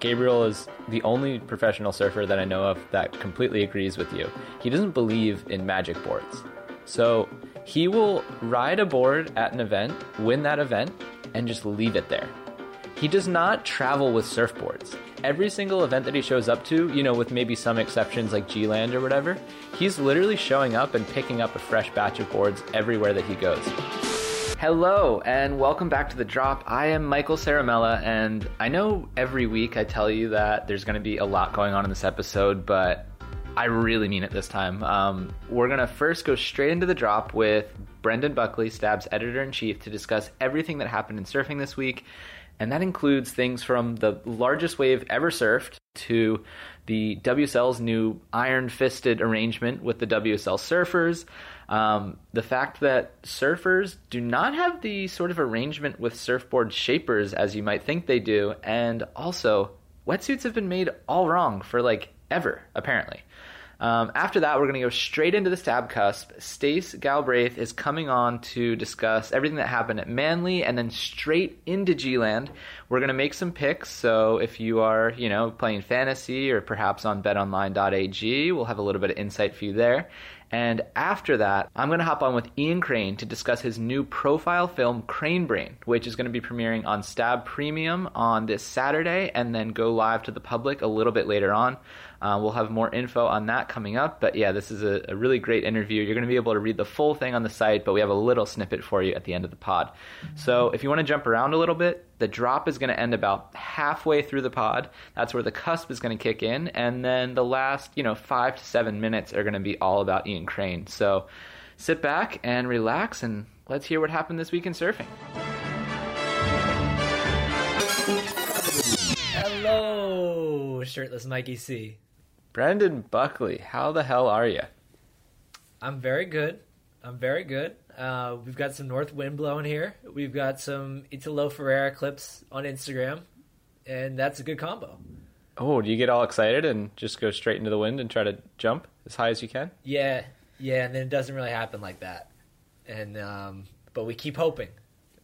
Gabriel is the only professional surfer that I know of that completely agrees with you. He doesn't believe in magic boards. So he will ride a board at an event, win that event, and just leave it there. He does not travel with surfboards. Every single event that he shows up to, you know, with maybe some exceptions like G Land or whatever, he's literally showing up and picking up a fresh batch of boards everywhere that he goes. Hello, and welcome back to The Drop. I am Michael Ciaramella, and I know every week I tell you that there's going to be a lot going on in this episode, but I really mean it this time. Um, we're going to first go straight into The Drop with Brendan Buckley, Stab's editor in chief, to discuss everything that happened in surfing this week. And that includes things from the largest wave ever surfed to the WSL's new iron fisted arrangement with the WSL surfers, um, the fact that surfers do not have the sort of arrangement with surfboard shapers as you might think they do, and also wetsuits have been made all wrong for like ever, apparently. Um, after that, we're going to go straight into the stab cusp. Stace Galbraith is coming on to discuss everything that happened at Manly, and then straight into G-Land. We're going to make some picks. So if you are, you know, playing fantasy or perhaps on BetOnline.ag, we'll have a little bit of insight for you there. And after that, I'm going to hop on with Ian Crane to discuss his new profile film, Crane Brain, which is going to be premiering on Stab Premium on this Saturday and then go live to the public a little bit later on. Uh, we'll have more info on that coming up. But yeah, this is a, a really great interview. You're going to be able to read the full thing on the site, but we have a little snippet for you at the end of the pod. So if you want to jump around a little bit, the drop is going to end about halfway through the pod. That's where the cusp is going to kick in. And then the last, you know, five to seven minutes are going to be all about Ian Crane. So sit back and relax and let's hear what happened this week in surfing. Hello, shirtless Mikey C. Brendan Buckley, how the hell are you? I'm very good. I'm very good. Uh, we've got some north wind blowing here. We've got some Italo Ferreira clips on Instagram, and that's a good combo. Oh, do you get all excited and just go straight into the wind and try to jump as high as you can? Yeah, yeah, and then it doesn't really happen like that. And um, but we keep hoping.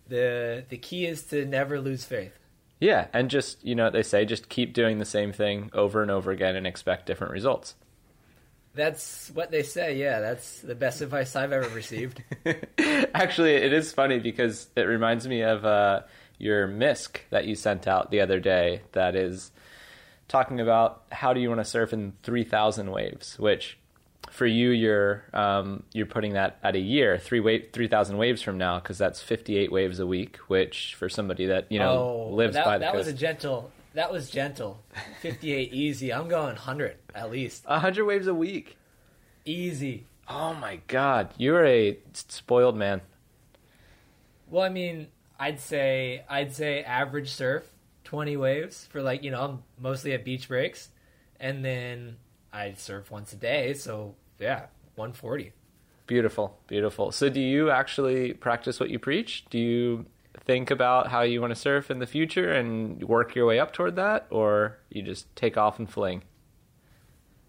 the The key is to never lose faith. Yeah, and just you know what they say, just keep doing the same thing over and over again and expect different results. That's what they say. Yeah, that's the best advice I've ever received. Actually, it is funny because it reminds me of uh, your misc that you sent out the other day. That is talking about how do you want to surf in three thousand waves, which for you you're um, you're putting that at a year three wave three thousand waves from now because that's fifty eight waves a week, which for somebody that you know oh, lives that, by the that coast, was a gentle. That was gentle. Fifty eight easy. I'm going hundred at least. hundred waves a week. Easy. Oh my god, you're a spoiled man. Well, I mean, I'd say I'd say average surf twenty waves for like you know I'm mostly at beach breaks, and then I surf once a day. So yeah, one forty. Beautiful, beautiful. So, do you actually practice what you preach? Do you think about how you want to surf in the future and work your way up toward that, or you just take off and fling?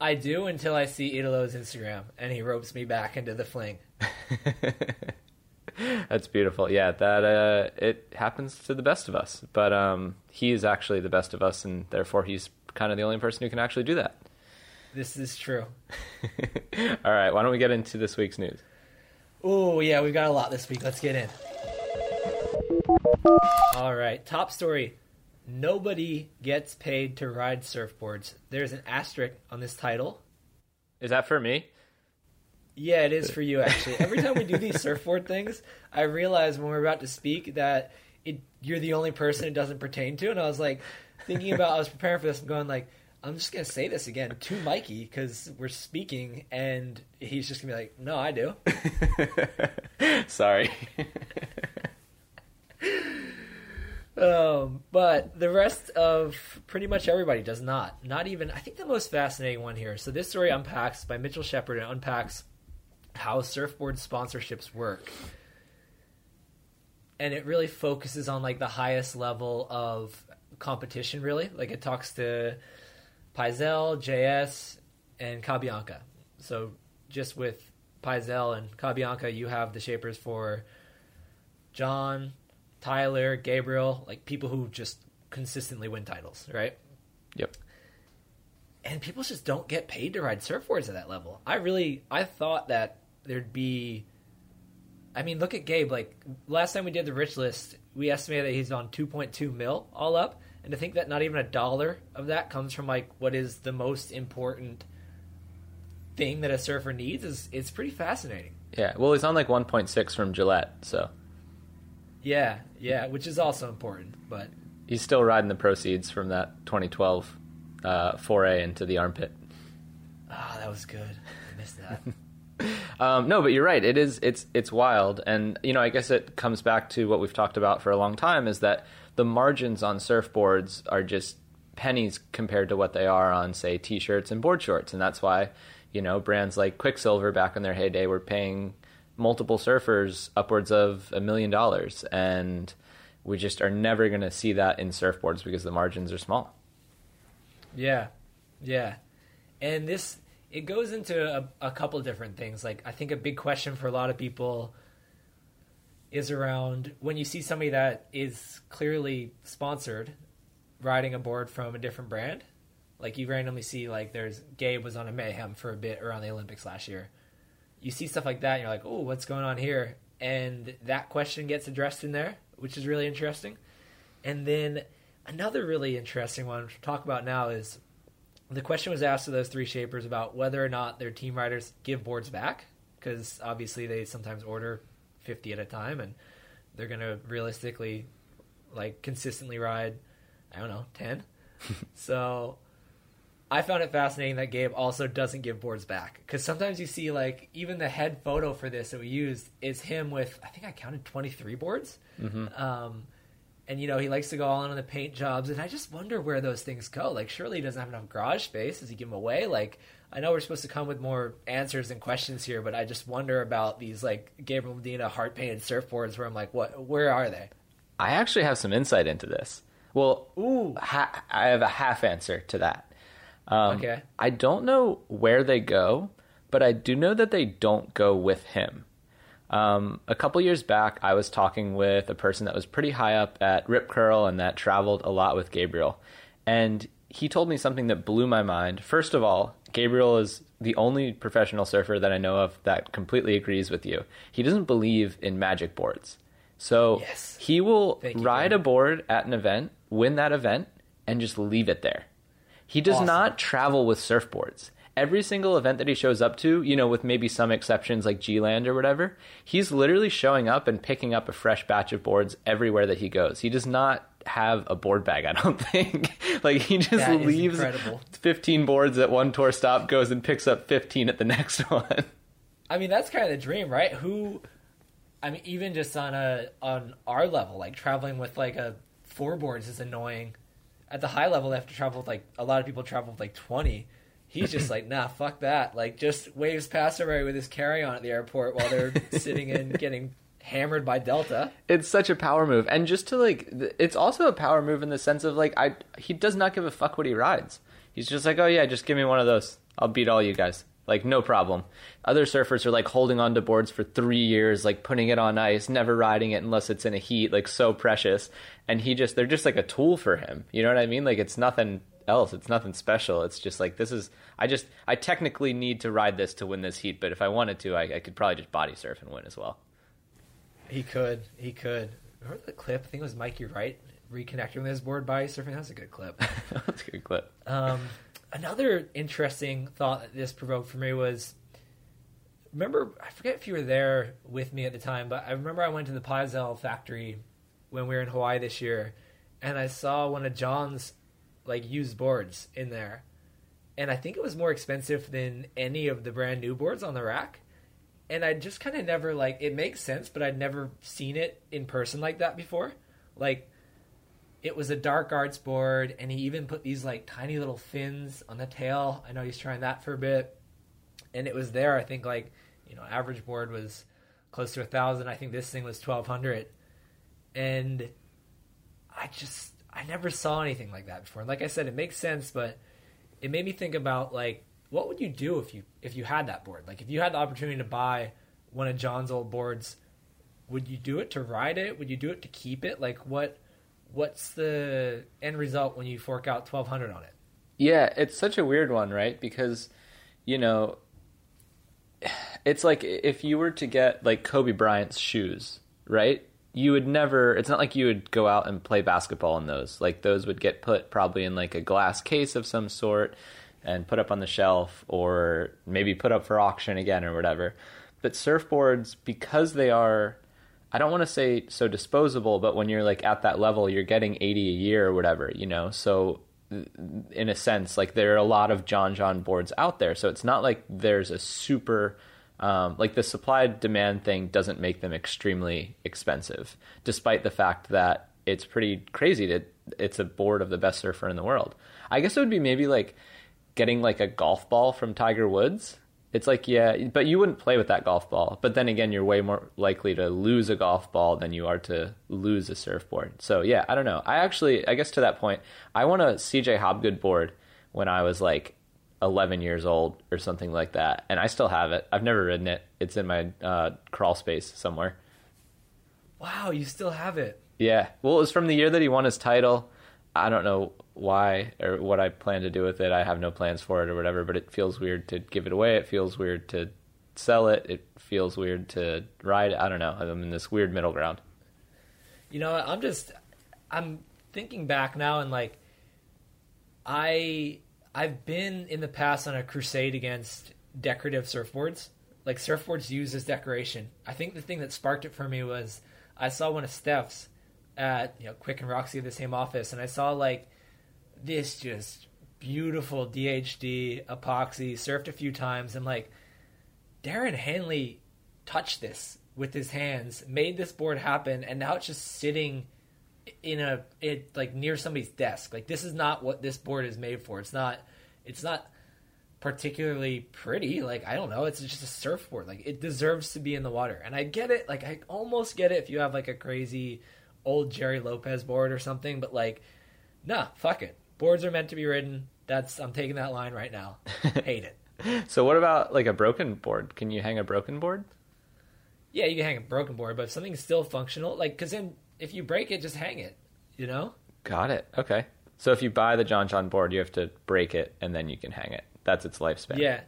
I do until I see Italo's Instagram and he ropes me back into the fling. That's beautiful. Yeah, that uh, it happens to the best of us, but um, he is actually the best of us, and therefore he's kind of the only person who can actually do that. This is true. All right, why don't we get into this week's news? Oh yeah, we've got a lot this week. Let's get in. All right, top story. Nobody gets paid to ride surfboards. There's an asterisk on this title. Is that for me? Yeah, it is for you actually. Every time we do these surfboard things, I realize when we're about to speak that it you're the only person it doesn't pertain to, and I was like thinking about I was preparing for this and going like I'm just gonna say this again to Mikey because we're speaking, and he's just gonna be like, "No, I do." Sorry. um, but the rest of pretty much everybody does not. Not even. I think the most fascinating one here. So this story unpacks by Mitchell Shepard and unpacks how surfboard sponsorships work, and it really focuses on like the highest level of competition. Really, like it talks to Pyzel, JS, and Cabianca. So just with Pyzel and Cabianca, you have the shapers for John, Tyler, Gabriel, like people who just consistently win titles, right? Yep. and people just don't get paid to ride surfboards at that level. I really I thought that there'd be I mean, look at Gabe. Like last time we did the rich list, we estimated that he's on 2.2 mil all up, and to think that not even a dollar of that comes from like what is the most important thing that a surfer needs is it's pretty fascinating. Yeah. Well, he's on like 1.6 from Gillette, so Yeah, yeah, which is also important, but he's still riding the proceeds from that 2012 uh, foray into the armpit. ah, that was good. I missed that. Um, no, but you're right. It is. It's it's wild, and you know, I guess it comes back to what we've talked about for a long time: is that the margins on surfboards are just pennies compared to what they are on, say, t-shirts and board shorts, and that's why you know brands like Quiksilver back in their heyday were paying multiple surfers upwards of a million dollars, and we just are never going to see that in surfboards because the margins are small. Yeah, yeah, and this it goes into a, a couple different things. Like I think a big question for a lot of people is around when you see somebody that is clearly sponsored riding a board from a different brand. Like you randomly see like there's Gabe was on a mayhem for a bit around the Olympics last year. You see stuff like that, and you're like, oh, what's going on here? And that question gets addressed in there, which is really interesting. And then another really interesting one to talk about now is the question was asked to those three shapers about whether or not their team riders give boards back because obviously they sometimes order 50 at a time and they're going to realistically like consistently ride i don't know 10 so i found it fascinating that gabe also doesn't give boards back because sometimes you see like even the head photo for this that we used is him with i think i counted 23 boards. Um, and you know he likes to go all in on the paint jobs and i just wonder where those things go like surely he doesn't have enough garage space does he give them away like i know we're supposed to come with more answers and questions here but i just wonder about these like gabriel medina heart painted surfboards where i'm like what where are they I actually have some insight into this. Well, Ooh. ha- I have a half answer to that. Um, Okay. I don't know where they go, but I do know that they don't go with him. Um, a couple years back, I was talking with a person that was pretty high up at Rip Curl and that traveled a lot with Gabriel. And he told me something that blew my mind. First of all, Gabriel is the only professional surfer that I know of that completely agrees with you. He doesn't believe in magic boards. So Yes. he will you, ride Gabe. a board at an event, win that event, and just leave it there. He does Awesome. not travel with surfboards. Every single event that he shows up to, you know, with maybe some exceptions like G-Land or whatever, he's literally showing up and picking up a fresh batch of boards everywhere that he goes. He does not have a board bag, I don't think. like he just That leaves 15 boards at one tour stop, goes and picks up 15 at the next one. I mean, that's kind of the dream, right? Who, I mean, even just on a on our level, like traveling with like a four boards is annoying. At the high level, they have to travel with like a lot of people travel with like twenty. He's just like, nah, fuck that. Like, just waves past everybody with his carry on at the airport while they're sitting in getting hammered by Delta. it's such a power move. And just to like it's also a power move in the sense of like i he does not give a fuck what he rides. He's just like oh yeah just give me one of those. I'll beat all you guys. Like no problem. Other surfers are like holding on to boards for three years like putting it on ice never riding it unless it's in a heat like so precious. And he just they're just like a tool for him. You know what i mean? Like it's nothing else it's nothing special it's just like this is i just i technically need to ride this to win this heat but if i wanted to i, I could probably just body surf and win as well He could, he could. Remember the clip? I think it was Mikey Wright reconnecting with his board by surfing. That was a good clip. that's a good clip Um, another interesting thought that this provoked for me was remember I forget if you were there with me at the time, but I remember I went to the Pyzel factory when we were in Hawaii this year, and I saw one of John's like used boards in there, and I think it was more expensive than any of the brand new boards on the rack. And I just kind of never like it makes sense, but I'd never seen it in person like that before. Like it was a dark arts board and he even put these like tiny little fins on the tail. I know he's trying that for a bit. And it was there i think like you know average board was close to a thousand. I think this thing was 1200 and i just i never saw anything like that before. Like i said it makes sense but it made me think about like what would you do if you if you had that board? Like if you had the opportunity to buy one of john's old boards would you do it to ride it? Would you do it to keep it? Like what what's the end result when you fork out 1200 on it? Yeah, it's such a weird one, right? Because, you know, it's like if you were to get like Kobe Bryant's shoes, right? You would never, it's not like you would go out and play basketball in those. Like those would get put probably in like a glass case of some sort and put up on the shelf or maybe put up for auction again or whatever. But surfboards, because they are, I don't want to say so disposable, but when you're like at that level, you're getting 80 a year or whatever, you know? So in a sense, like there are a lot of John John boards out there. So it's not like there's a super um, like the supply demand thing doesn't make them extremely expensive, despite the fact that it's pretty crazy that it's a board of the best surfer in the world. I guess it would be maybe like getting like a golf ball from Tiger Woods. It's like, yeah, but you wouldn't play with that golf ball. But then again, you're way more likely to lose a golf ball than you are to lose a surfboard. So yeah, I don't know. I actually, I guess to that point, I want a CJ Hobgood board when I was like 11 years old or something like that, and I still have it. I've never ridden it. It's in my uh, crawl space somewhere. Wow, you still have it? Yeah. Well, it was from the year that he won his title. I don't know why or what I plan to do with it. I have no plans for it or whatever, but it feels weird to give it away. It feels weird to sell it. It feels weird to ride. I don't know. I'm in this weird middle ground. You know, I'm just I'm thinking back now and like I I've been in the past on a crusade against decorative surfboards. Like surfboards used as decoration. I think the thing that sparked it for me was I saw one of Steph's at you know Quick and Roxy the same office, and I saw like this just beautiful DHD epoxy surfed a few times, and like Darren Handley touched this with his hands, made this board happen, and now it's just sitting in a it like near somebody's desk. Like this is not what this board is made for. It's not it's not particularly pretty. Like I don't know, it's just a surfboard. Like it deserves to be in the water. And I get it. Like I almost get it if you have like a crazy old Gerry Lopez board or something, but like nah, fuck it. Boards are meant to be ridden. That's I'm taking that line right now. Hate it. So what about like a broken board? Can you hang a broken board? Yeah, you can hang a broken board, but if something's still functional, like because then if you break it, just hang it. You know? Got it. Okay. So if you buy the John John board, you have to break it and then you can hang it. That's its lifespan. Yeah.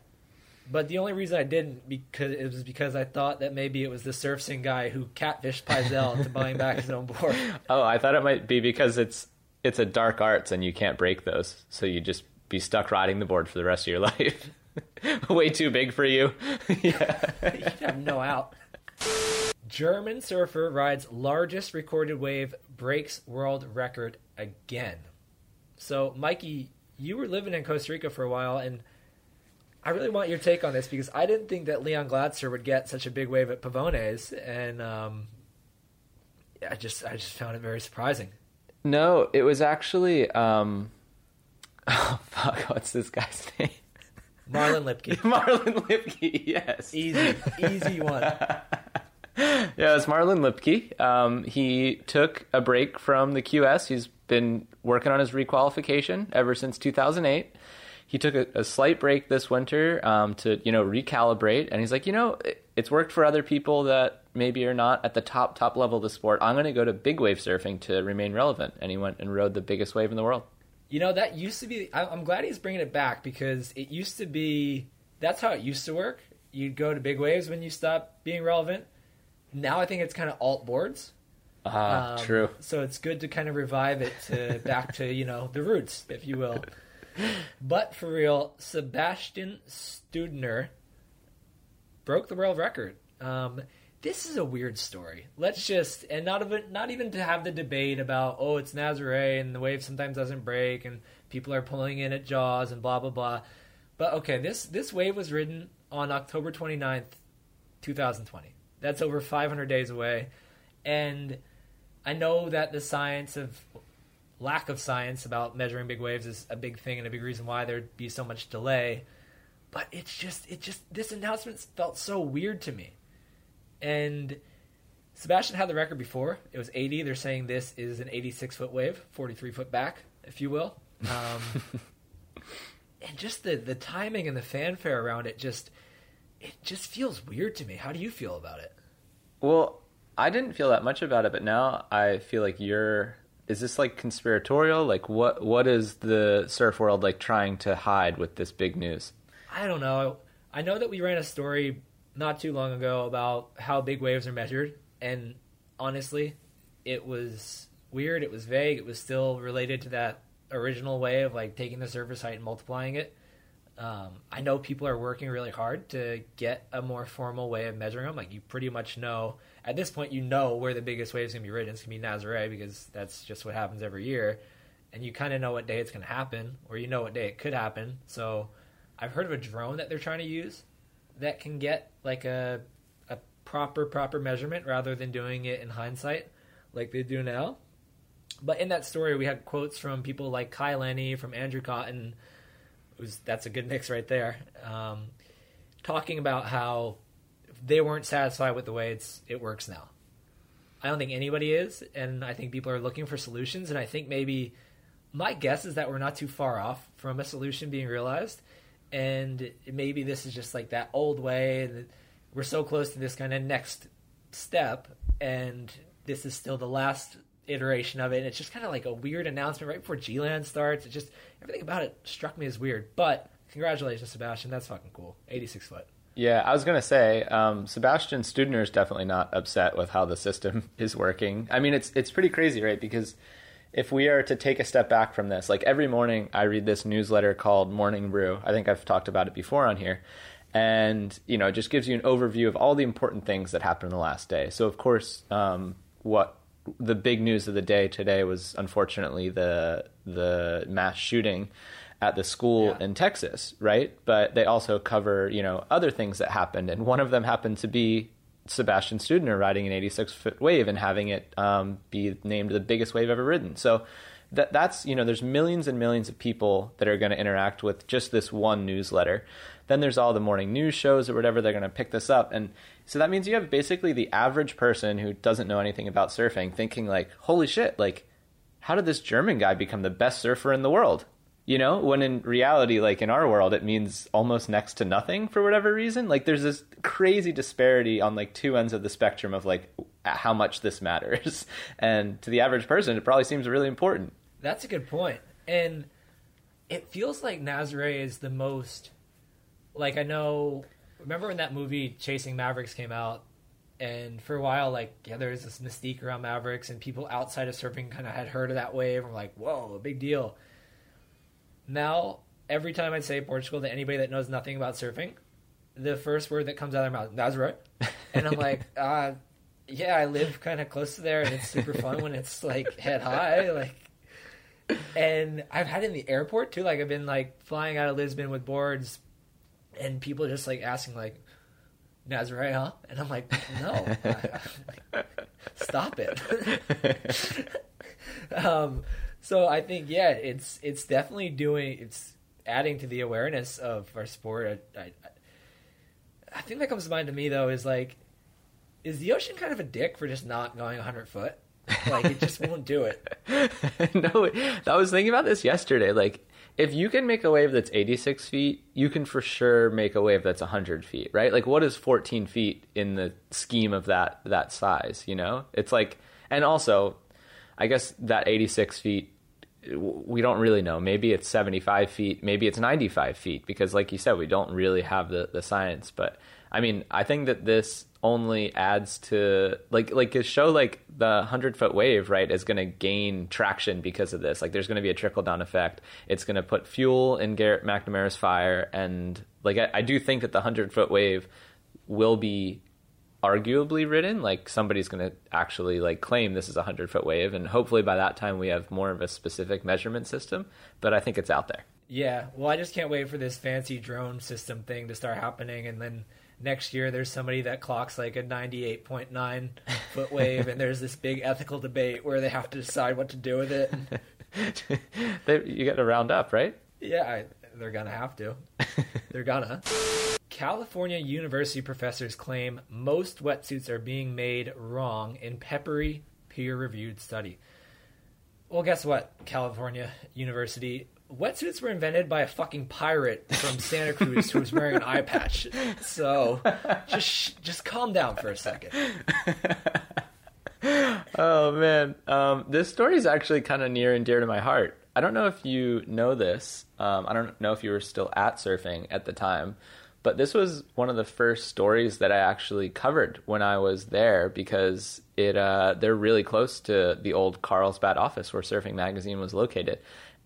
But the only reason I didn't because it was because I thought that maybe it was the surfing guy who catfished Pyzel into buying back his own board. Oh, I thought it might be because it's it's a dark arts and you can't break those, so you just be stuck riding the board for the rest of your life. Way too big for you. yeah. you have no out. German surfer rides largest recorded wave breaks world record again. So, Mikey, you were living in Costa Rica for a while, and I really want your take on this because I didn't think that Leon Glatzer would get such a big wave at Pavones, and um, I just I just found it very surprising. No, it was actually um, oh fuck, what's this guy's name? Marlon Lipke. Marlon Lipke, yes. Easy, easy one. yeah, it's Marlon Lipke. Um, he took a break from the QS. He's been working on his requalification ever since 2008. He took a, a slight break this winter um, to, you know, recalibrate, and he's like, you know, it, it's worked for other people that maybe are not at the top top level of the sport. I'm going to go to big wave surfing to remain relevant, and he went and rode the biggest wave in the world. You know, that used to be. I'm glad he's bringing it back because it used to be. That's how it used to work. You'd go to big waves when you stop being relevant now I think it's kind of alt boards. Ah, um, true. So it's good to kind of revive it to back to you know the roots, if you will. But for real, Sebastian Steudtner broke the world record. Um, this is a weird story. Let's just and not even not even to have the debate about oh it's Nazare and the wave sometimes doesn't break and people are pulling in at jaws and blah blah blah. But okay, this this wave was ridden on October 29th, 2020. That's over 500 days away. And I know that the science of lack of science about measuring big waves is a big thing and a big reason why there'd be so much delay. But it's just, it just, this announcement felt so weird to me. And Sebastian had the record before. It was 80. They're saying this is an 86 foot wave, 43 foot back, if you will. Um, and just the, the timing and the fanfare around it just it just feels weird to me. How do you feel about it? Well, I didn't feel that much about it, but now I feel like you're is this like conspiratorial? Like what what is the surf world like trying to hide with this big news? I don't know. I know that we ran a story not too long ago about how big waves are measured, and honestly, it was weird. It was vague. It was still related to that original way of like taking the surface height and multiplying it. Um, I know people are working really hard to get a more formal way of measuring them. Like you pretty much know at this point, you know where the biggest wave is going to be ridden. It's going to be Nazare because that's just what happens every year, and you kind of know what day it's going to happen, or you know what day it could happen. So, I've heard of a drone that they're trying to use that can get like a a proper proper measurement rather than doing it in hindsight like they do now. But in that story, we had quotes from people like Kai Lenny, from Andrew Cotton. Was, that's a good mix right there. Um, talking about how they weren't satisfied with the way it's it works now. I don't think anybody is, and I think people are looking for solutions. And I think maybe my guess is that we're not too far off from a solution being realized, and maybe this is just like that old way, and we're so close to this kind of next step, and this is still the last iteration of it. And it's just kind of like a weird announcement right before G-Land starts. It just everything about it struck me as weird. But congratulations, Sebastian. That's fucking cool. 86 foot. Yeah, I was gonna say um, Sebastian Steudtner is definitely not upset with how the system is working. I mean, it's it's pretty crazy, right? Because if we are to take a step back from this, like every morning I read this newsletter called Morning Brew. I think I've talked about it before on here. And, you know, it just gives you an overview of all the important things that happened in the last day. So, of course, um, what the big news of the day today was unfortunately the the mass shooting at the school yeah. in Texas, right? But they also cover, you know, other things that happened, and one of them happened to be Sebastian Steudtner riding an 86 foot wave and having it um, be named the biggest wave ever ridden. So that that's you know, there's millions and millions of people that are going to interact with just this one newsletter. Then there's all the morning news shows or whatever they're going to pick this up, and so that means you have basically the average person who doesn't know anything about surfing thinking like, "Holy shit! Like, how did this German guy become the best surfer in the world?" you know when in reality like in our world it means almost next to nothing for whatever reason like there's this crazy disparity on like two ends of the spectrum of like how much this matters and to the average person it probably seems really important that's a good point. and it feels like nazare is the most like i know remember when that movie chasing mavericks came out and for a while like yeah there's this mystique around mavericks and people outside of surfing kind of had heard of that wave and were like whoa a big deal now, every time I say Portugal to anybody that knows nothing about surfing, the first word that comes out of their mouth, Nazaré. And I'm like, uh, yeah, I live kind of close to there, and it's super fun when it's like head high, like. And I've had it in the airport too. Like I've been like flying out of Lisbon with boards, and people just like asking like, Nazaré, huh? And I'm like, no, stop it. um, so I think yeah, it's it's definitely doing it's adding to the awareness of our sport. I, I, I think that comes to mind to me though is like, is the ocean kind of a dick for just not going 100 foot? Like it just won't do it. no, I was thinking about this yesterday. Like if you can make a wave that's 86 feet, you can for sure make a wave that's 100 feet, right? Like what is 14 feet in the scheme of that that size? You know, it's like, and also I guess that 86 feet, we don't really know. Maybe it's 75 feet, maybe it's 95 feet, because like you said, we don't really have the, the science. But I mean, I think that this only adds to like like a show like the hundred foot wave right is going to gain traction because of this. Like there's going to be a trickle down effect. It's going to put fuel in garrett mcnamara's fire. And like I, I do think that the hundred foot wave will be arguably written like somebody's going to actually like claim this is a 100 foot wave. And hopefully by that time we have more of a specific measurement system. But i think it's out there. Yeah. Well i just can't wait for this fancy drone system thing to start happening. And then next year there's somebody that clocks like a 98.9 foot wave and there's this big ethical debate where they have to decide what to do with it they, you got to round up right yeah I, they're gonna have to they're gonna California University professors claim most wetsuits are being made wrong in peppery peer reviewed study. Well, guess what, California University? Wetsuits were invented by a fucking pirate from Santa Cruz who was wearing an eye patch. So just just calm down for a second. oh man, um, this story is actually kind of near and dear to my heart. I don't know if you know this. Um, I don't know if you were still at surfing at the time, but this was one of the first stories that I actually covered when I was there because it uh, they're really close to the old Carlsbad office where Surfing Magazine was located.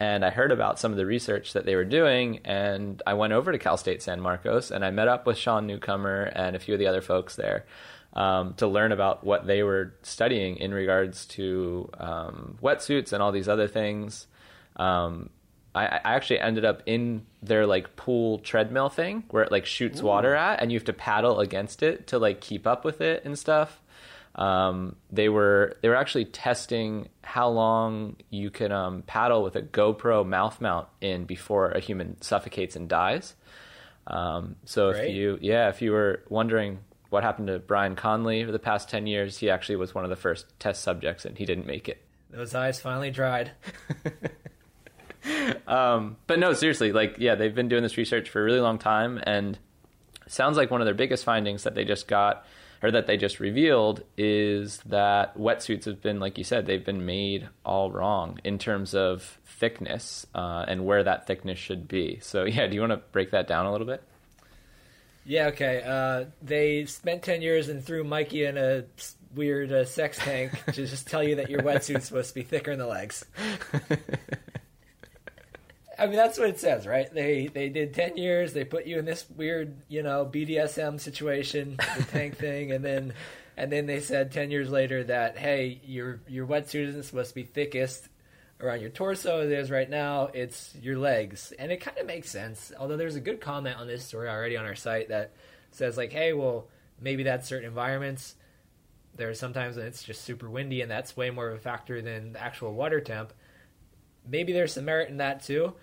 And I heard about some of the research that they were doing, and I went over to Cal State San Marcos and I met up with Sean Newcomer and a few of the other folks there um, to learn about what they were studying in regards to um, wetsuits and all these other things. Um, I, I, actually ended up in their like pool treadmill thing where it like shoots Ooh. water at, and you have to paddle against it to like keep up with it and stuff. Um, they were they were actually testing how long you can um, paddle with a GoPro mouth mount in before a human suffocates and dies. Um, so Great. if you yeah if you were wondering what happened to Brian Conley for the past ten years, he actually was one of the first test subjects and he didn't make it. Those eyes finally dried. um, but no, seriously, like yeah, they've been doing this research for a really long time, and sounds like one of their biggest findings that they just got or that they just revealed is that wetsuits have been, like you said, they've been made all wrong in terms of thickness uh, and where that thickness should be. So yeah, do you want to break that down a little bit? Yeah, okay. Uh, they spent 10 years and threw Mikey in a weird uh, sex tank to just tell you that your wetsuit's supposed to be thicker in the legs. I mean, that's what it says, right? They they did ten years. They put you in this weird, you know, BDSM situation, the tank thing, and then and then they said ten years later that hey, your your wetsuit isn't supposed to be thickest around your torso as it is right now. It's your legs, and it kind of makes sense. Although there's a good comment on this story already on our site that says like, hey, well, maybe that's certain environments. There's sometimes when it's just super windy, and that's way more of a factor than the actual water temp maybe there's some merit in that too.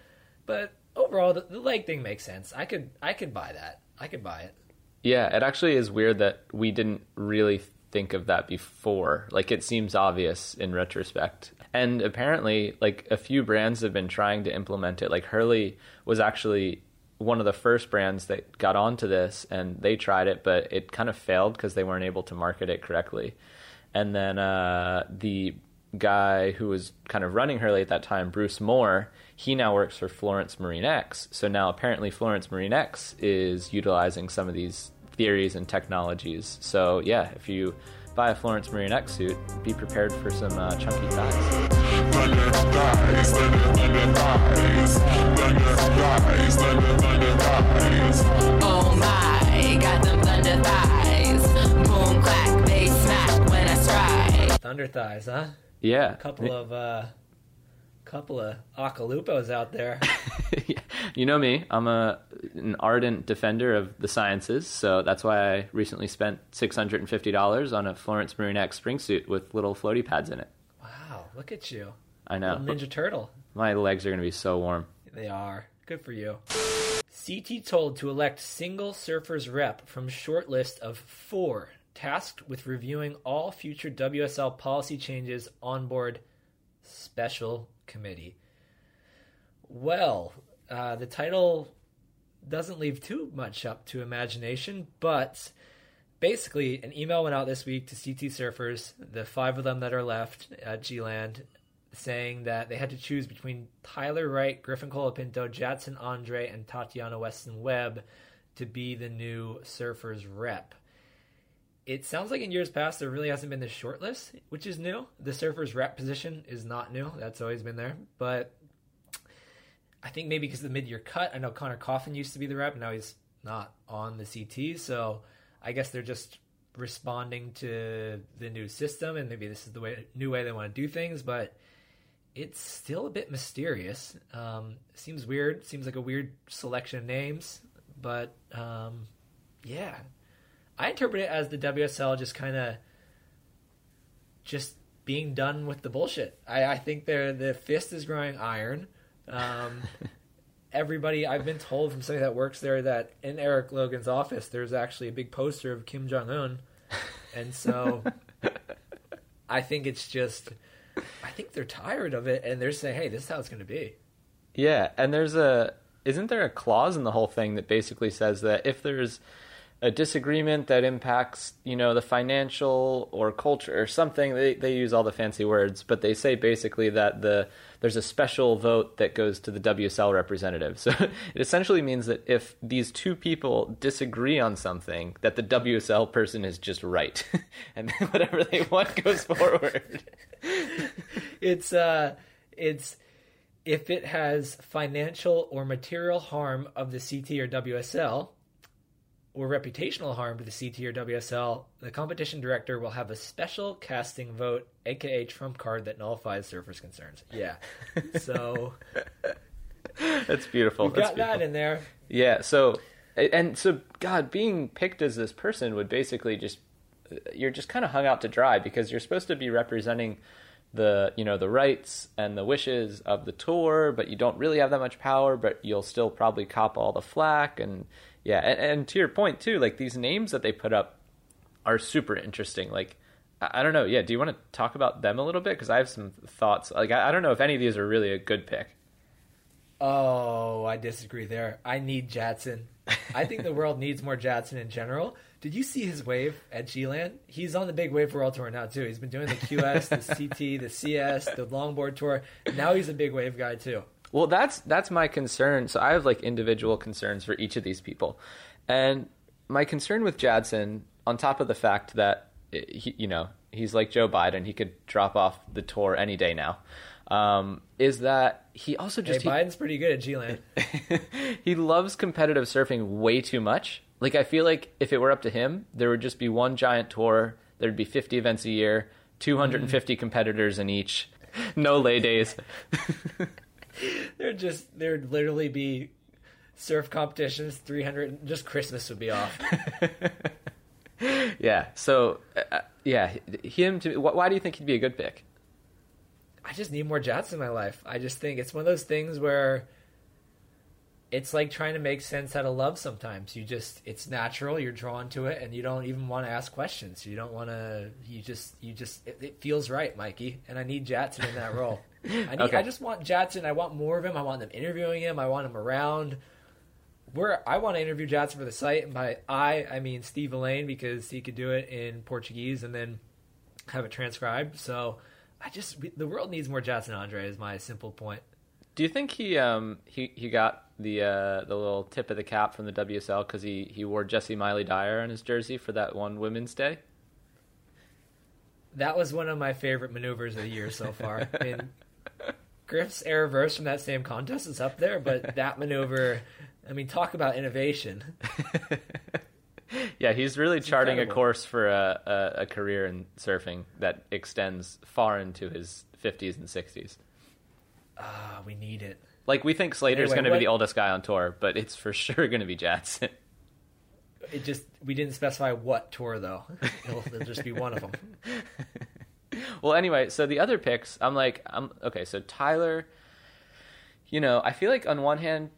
But overall, the, the leg thing makes sense. I could I could buy that. I could buy it. Yeah, it actually is weird that we didn't really think of that before. Like it seems obvious in retrospect. And apparently, like a few brands have been trying to implement it. Like Hurley was actually one of the first brands that got onto this and they tried it, but it kind of failed because they weren't able to market it correctly. And then uh, the guy who was kind of running Hurley at that time, Bruce Moore, he now works for Florence Marine X. So now apparently Florence Marine X is utilizing some of these theories and technologies. So yeah, if you buy a Florence Marine X suit, be prepared for some uh, chunky thighs. Oh my, got them thunder thighs. Boom, clack, they smack when I strike. Thunder thighs, huh? Yeah, a couple of uh, couple of acalupos out there. you know me; I'm a an ardent defender of the sciences, so that's why I recently spent six hundred and fifty dollars on a Florence Marine X spring suit with little floaty pads in it. Wow, look at you! I know, little Ninja Turtle. My legs are going to be so warm. They are. Good for you. CT told to elect single surfers rep from shortlist of four tasked with reviewing all future WSL policy changes on board special committee. Well, uh, the title doesn't leave too much up to imagination, but basically, an email went out this week to CT surfers, the five of them that are left at G-Land, saying that they had to choose between Tyler Wright, Griffin Colapinto, Jadson Andre, and Tatiana Weston Webb to be the new surfers rep it sounds like in years past there really hasn't been this short list, which is new. The surfer's rep position is not new. That's always been there. But I think maybe because of the mid year cut, I know Conner Coffin used to be the rep, and now he's not on the CT. So I guess they're just responding to the new system and maybe this is the way new way they want to do things, but it's still a bit mysterious. Um, seems weird. Seems like a weird selection of names, but um, yeah, I interpret it as the WSL just kind of just being done with the bullshit. I, I think they're the fist is growing iron. Um, everybody I've been told from somebody that works there that in Eric Logan's office there's actually a big poster of Kim Jong Un, and so I think it's just I think they're tired of it and they're saying, hey, this is how it's going to be. Yeah, and there's a isn't there a clause in the whole thing that basically says that if there's a disagreement that impacts, you know, the financial or culture or something. They they use all the fancy words, but they say basically that the there's a special vote that goes to the WSL representative. So it essentially means that if these two people disagree on something, that the WSL person is just right, and whatever they want goes forward. it's uh, it's if it has financial or material harm of the CT or WSL or reputational harm to the CT or WSL, the competition director will have a special casting vote, aka trump card that nullifies surfers' concerns. Yeah. So that's beautiful. You got That's beautiful. that in there. Yeah. So, and so, God, being picked as this person would basically just you're just kind of hung out to dry because you're supposed to be representing the you know the rights and the wishes of the tour, but you don't really have that much power. But you'll still probably cop all the flack and yeah, and, and to your point too, like these names that they put up are super interesting. Like I, don't know, yeah. Do you want to talk about them a little bit? Because I have some thoughts. Like I, I don't know if any of these are really a good pick. Oh, I disagree there. I need Jadson. I think the world needs more Jadson in general. Did you see his wave at G-Land? He's on the big wave world tour now too. He's been doing the QS, the CT, the CS, the longboard tour. Now he's a big wave guy too. Well, that's that's my concern. So I have like individual concerns for each of these people, and my concern with Jadson, on top of the fact that he, you know he's like Joe Biden, he could drop off the tour any day now, um, is that he also just hey, Biden's pretty good at G-Land. he loves competitive surfing way too much. Like I feel like if it were up to him, there would just be one giant tour. There'd be 50 events a year, 250 mm. competitors in each, no lay days. there'd just there'd literally be surf competitions 300 just christmas would be off. Yeah so uh, yeah him to why do you think he'd be a good pick? I just need more jets in my life. I just think it's one of those things where it's like trying to make sense out of love sometimes. You just it's natural you're drawn to it and you don't even want to ask questions. You don't want to you just you just it, it, feels right mikey and i need Jadson in that role I need, okay. I just want Jadson. I want more of him. I want them interviewing him. I want him around. Where I want to interview Jadson for the site, and by I I mean Steve Elaine because he could do it in Portuguese and then have it transcribed. So I just the world needs more Jadson Andre is my simple point. Do you think he um he he got the uh, the little tip of the cap from the WSL because he he wore Jessi Miley Dyer on his jersey for that one Women's Day? That was one of my favorite maneuvers of the year so far. I mean, Griff's air reverse from that same contest is up there, but that maneuver, I mean, talk about innovation. yeah, he's really it's charting incredible. a course for a, a, a, career in surfing that extends far into his 50s and 60s. Ah, uh, we need it. Like, we think Slater's anyway, going to be the oldest guy on tour, but it's for sure going to be Jadson. It just, we didn't specify what tour, though. It'll, it'll just be one of them. well, anyway, so the other picks, I'm like, I'm okay. So Tyler, you know, I feel like on one hand,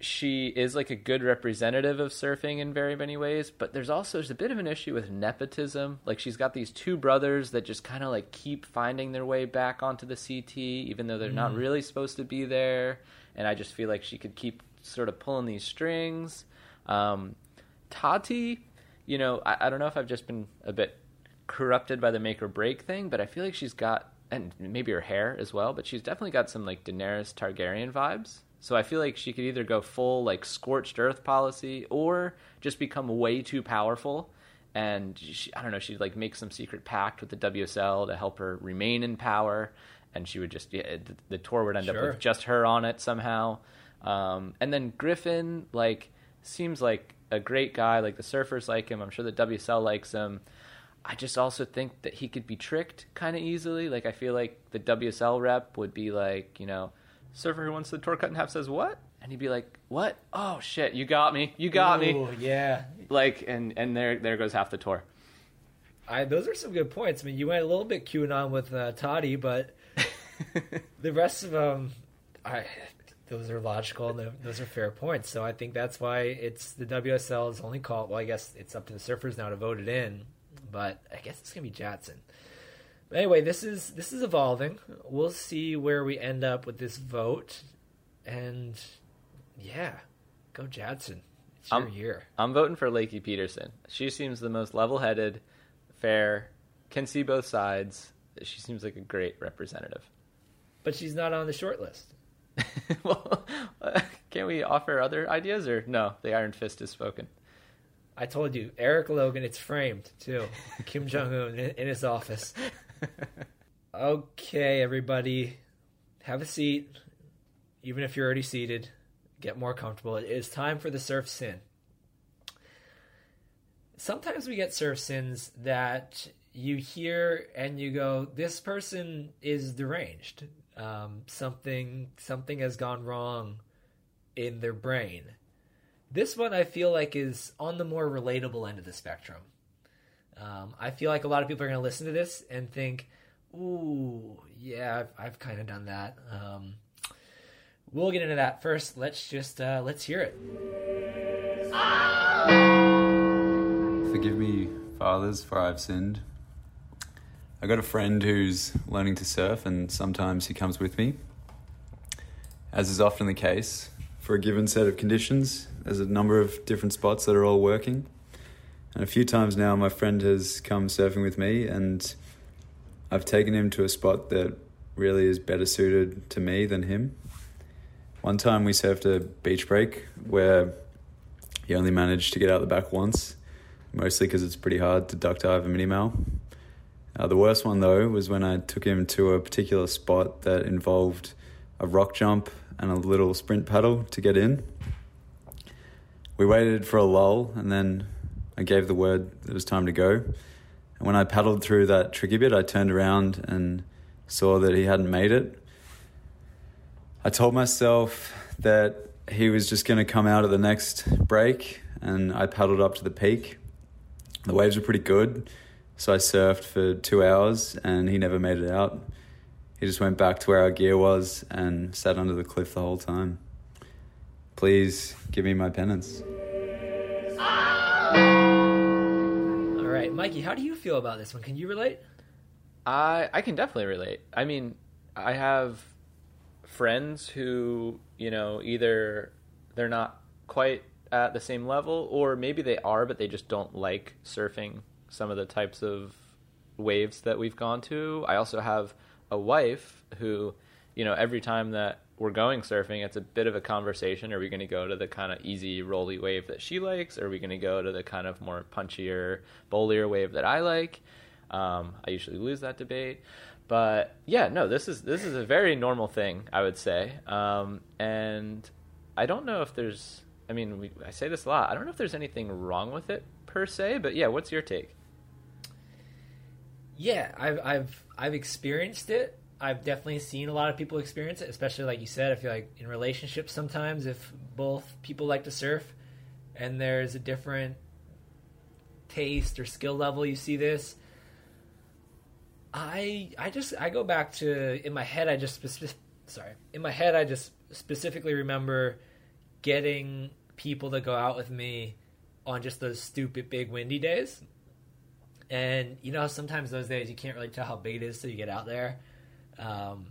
she is like a good representative of surfing in very many ways, but there's also there's a bit of an issue with nepotism. Like she's got these two brothers that just kind of like keep finding their way back onto the CT, even though they're mm. not really supposed to be there. And I just feel like she could keep sort of pulling these strings. Um, Tati, you know, I, I don't know if I've just been a bit corrupted by the make or break thing, but I feel like she's got and maybe her hair as well, but she's definitely got some like Daenerys Targaryen vibes. So I feel like she could either go full like scorched earth policy or just become way too powerful and she, I don't know, she'd like make some secret pact with the WSL to help her remain in power and she would just yeah, the, the tour would end sure. up with just her on it somehow. Um, and then Griffin like seems like a great guy, like the surfers like him. I'm sure the WSL likes him. I just also think that he could be tricked kind of easily. Like I feel like the WSL rep would be like, you know, surfer who wants the tour cut in half says what, and he'd be like, what? Oh shit, you got me, you got Ooh, me. Yeah. Like and and there there goes half the tour. I those are some good points. I mean, you went a little bit QAnon with uh, Tati, but the rest of them, I those are logical and those are fair points. So I think that's why it's the WSL's only call. Well, I guess it's up to the surfers now to vote it in but I guess it's gonna be Jadson. But anyway, this is this is evolving. We'll see where we end up with this vote, and yeah, go Jadson. It's your I'm- year. I'm voting for Lakey Peterson. She seems the most level-headed, fair, can see both sides. She seems like a great representative. But she's not on the short list. well, can we offer other ideas or no? The Iron Fist is spoken. I told you, Eric Logan, it's framed too. Kim Jong Un in, in his office. Okay, everybody, have a seat. Even if you're already seated, get more comfortable. It is time for the surf sin. Sometimes we get surf sins that you hear and you go, "This person is deranged. Um, something something has gone wrong in their brain." This one I feel like is on the more relatable end of the spectrum. Um, I feel like a lot of people are going to listen to this and think, "Ooh, yeah, I've, I've kind of done that." Um, we'll get into that first. Let's just uh, let's hear it. Forgive me, fathers, for I've sinned. I got a friend who's learning to surf, and sometimes he comes with me. As is often the case, for a given set of conditions, there's a number of different spots that are all working. And a few times now, my friend has come surfing with me, and I've taken him to a spot that really is better suited to me than him. One time we surfed a beach break where he only managed to get out the back once, mostly because it's pretty hard to duck dive a mini mal. Uh, the worst one though was when I took him to a particular spot that involved a rock jump and a little sprint paddle to get in. We waited for a lull and then I gave the word that it was time to go. And when I paddled through that tricky bit, I turned around and saw that he hadn't made it. I told myself that he was just going to come out at the next break, and I paddled up to the peak. The waves were pretty good, so I surfed for two hours, and he never made it out. He just went back to where our gear was and sat under the cliff the whole time. Please give me my penance. All right, Mikey, how do you feel about this one? Can you relate? I I can definitely relate. I mean, I have friends who, you know, either they're not quite at the same level or maybe they are but they just don't like surfing some of the types of waves that we've gone to. I also have a wife who, you know, every time that we're going surfing, it's a bit of a conversation. Are we going to go to the kind of easy, rolly wave that she likes? Or are we going to go to the kind of more punchier, bowlier wave that I like? Um, I usually lose that debate, but yeah, no, this is this is a very normal thing, I would say. Um, and I don't know if there's. I mean, we, I say this a lot. I don't know if there's anything wrong with it per se, but yeah, what's your take? Yeah, I've I've I've experienced it. I've definitely seen a lot of people experience it, especially like you said. I feel like in relationships sometimes if both people like to surf and there's a different taste or skill level, you see this. I I just I go back to in my head. I just speci- sorry in my head. I just specifically remember getting people to go out with me on just those stupid big windy days. And you know, sometimes those days you can't really tell how big it is till you get out there. Um,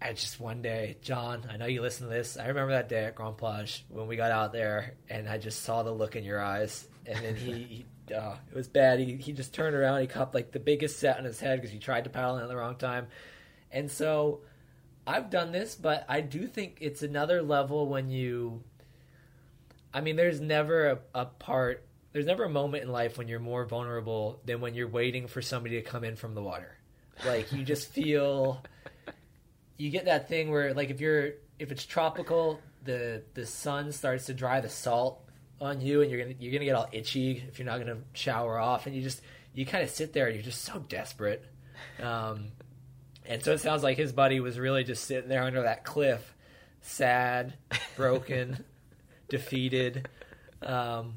I just one day, John, I know you listen to this. I remember that day at Grand Plage when we got out there, and I just saw the look in your eyes. And then he, he oh, it was bad. He he just turned around. He caught like the biggest set on his head because he tried to paddle in at the wrong time. And so, I've done this, but I do think it's another level when you. I mean, there's never a, a part. There's never a moment in life when you're more vulnerable than when you're waiting for somebody to come in from the water. Like you just feel you get that thing where like if you're if it's tropical, the the sun starts to dry the salt on you and you're gonna you're gonna get all itchy if you're not gonna shower off and you just you kind of sit there and you're just so desperate. Um, and so it sounds like his buddy was really just sitting there under that cliff, sad, broken, defeated. Um,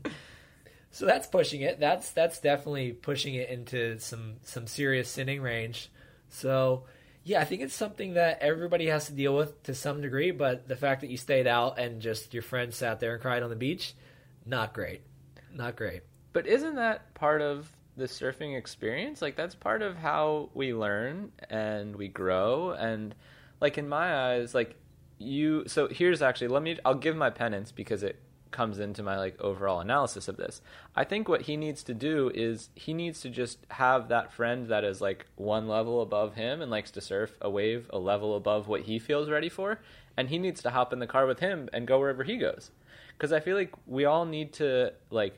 so that's pushing it. That's that's definitely pushing it into some some serious sinning range. So yeah, I think it's something that everybody has to deal with to some degree. But the fact that you stayed out and just your friend sat there and cried on the beach, not great, not great. But isn't that part of the surfing experience? Like that's part of how we learn and we grow and like in my eyes like you so here's actually let me I'll give my penance because it comes into my like overall analysis of this. I think what he needs to do is he needs to just have that friend that is like one level above him and likes to surf a wave a level above what he feels ready for, and he needs to hop in the car with him and go wherever he goes. Because I feel like we all need to like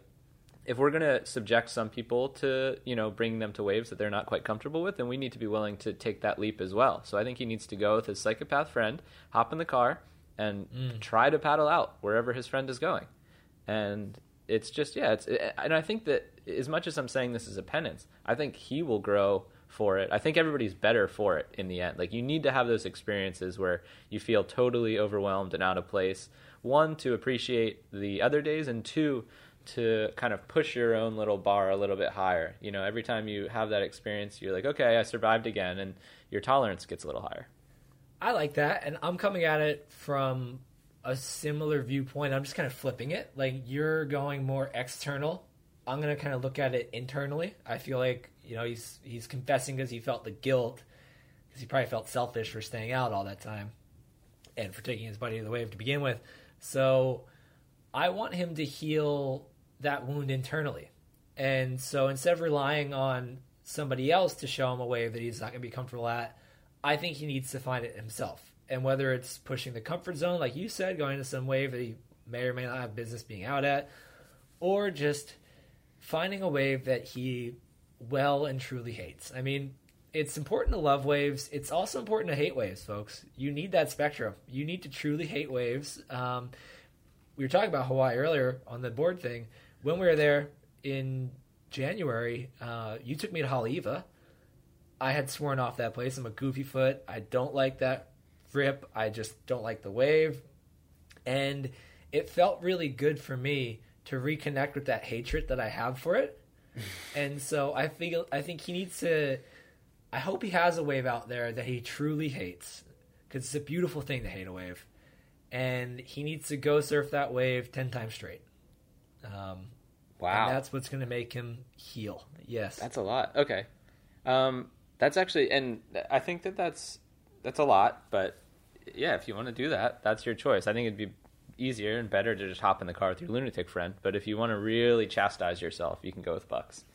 if we're going to subject some people to you know bringing them to waves that they're not quite comfortable with then we need to be willing to take that leap as well so i think he needs to go with his psychopath friend hop in the car and mm. try to paddle out wherever his friend is going and it's just yeah it's and i think that as much as i'm saying this is a penance i think he will grow for it i think everybody's better for it in the end like you need to have those experiences where you feel totally overwhelmed and out of place one to appreciate the other days and two to kind of push your own little bar a little bit higher. You know, every time you have that experience, you're like, okay, I survived again, and your tolerance gets a little higher. I like that, and I'm coming at it from a similar viewpoint. I'm just kind of flipping it. Like you're going more external. I'm gonna kind of look at it internally. I feel like you know he's he's confessing because he felt the guilt because he probably felt selfish for staying out all that time and for taking his buddy to the wave to begin with. So I want him to heal that wound internally. And so instead of relying on somebody else to show him a wave that he's not going to be comfortable at, I think he needs to find it himself. And whether it's pushing the comfort zone, like you said, going to some wave that he may or may not have business being out at, or just finding a wave that he well and truly hates. I mean, it's important to love waves. It's also important to hate waves, folks. You need that spectrum. You need to truly hate waves. Um, we were talking about Hawaii earlier on the board thing when we were there in January, uh, you took me to Haleiwa. I had sworn off that place. I'm a goofy foot. I don't like that rip. I just don't like the wave. And it felt really good for me to reconnect with that hatred that I have for it. and so I feel I think he needs to I hope he has a wave out there that he truly hates cuz it's a beautiful thing to hate a wave. And he needs to go surf that wave 10 times straight. Um, wow, that's what's going to make him heal. Yes, that's a lot. Okay, um, that's actually, and I think that that's that's a lot. But yeah, if you want to do that, that's your choice. I think it'd be easier and better to just hop in the car with your lunatic friend. But if you want to really chastise yourself, you can go with Bucks.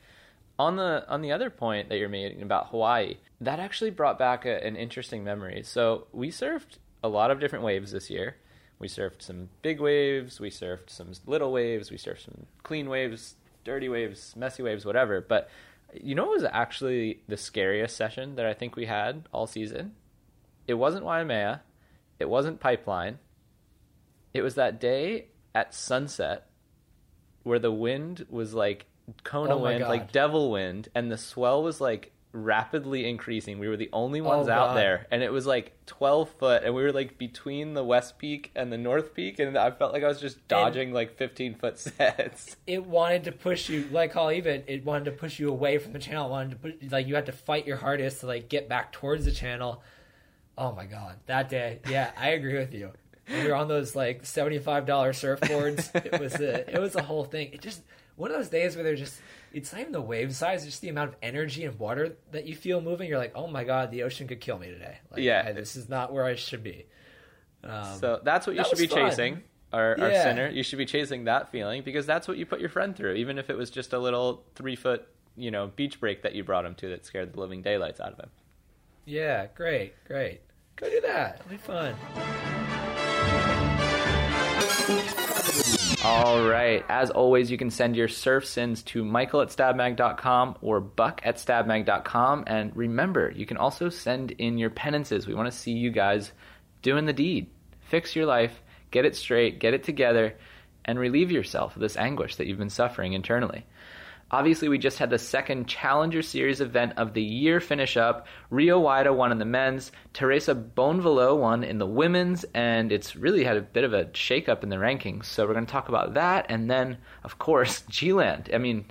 On the on the other point that you're making about Hawaii, that actually brought back a, an interesting memory. So we surfed a lot of different waves this year. We surfed some big waves, we surfed some little waves, we surfed some clean waves, dirty waves, messy waves, whatever. But you know what was actually the scariest session that I think we had all season? It wasn't Waimea, it wasn't Pipeline. It was that day at sunset where the wind was like Kona oh wind, God. like devil wind, and the swell was like rapidly increasing. We were the only oh, ones oh, out there, and it was like 12 foot, and we were like between the west peak and the north peak, and I felt like I was just dodging and like 15 foot sets. It wanted to push you, like Haleiwa, it wanted to push you away from the channel. It wanted to put, like you had to fight your hardest to like get back towards the channel. Oh my god, that day, yeah, I agree with you. we were on those like seventy-five dollar surfboards. It was a, it was a whole thing. It just one of those days where they're just it's not even the wave size, it's just the amount of energy and water that you feel moving. You're like, oh my god, the ocean could kill me today. Like, yeah, I, this is not where I should be. Um, so that's what you that should be fun. chasing. Our, yeah. our center, you should be chasing that feeling because that's what you put your friend through, even if it was just a little three foot, you know, beach break that you brought him to that scared the living daylights out of him. Yeah, great, great. Go do that. It'll be fun. All right. As always, you can send your surf sins to michael at stabmag.com or buck at stabmag.com. And remember, you can also send in your penances. We want to see you guys doing the deed. Fix your life, get it straight, get it together, and relieve yourself of this anguish that you've been suffering internally. Obviously, we just had the second Challenger Series event of the year finish up. Rio Waida won in the men's, Teresa Bonvalot won in the women's, and it's really had a bit of a shakeup in the rankings. So we're going to talk about that, and then, of course, G-Land. I mean,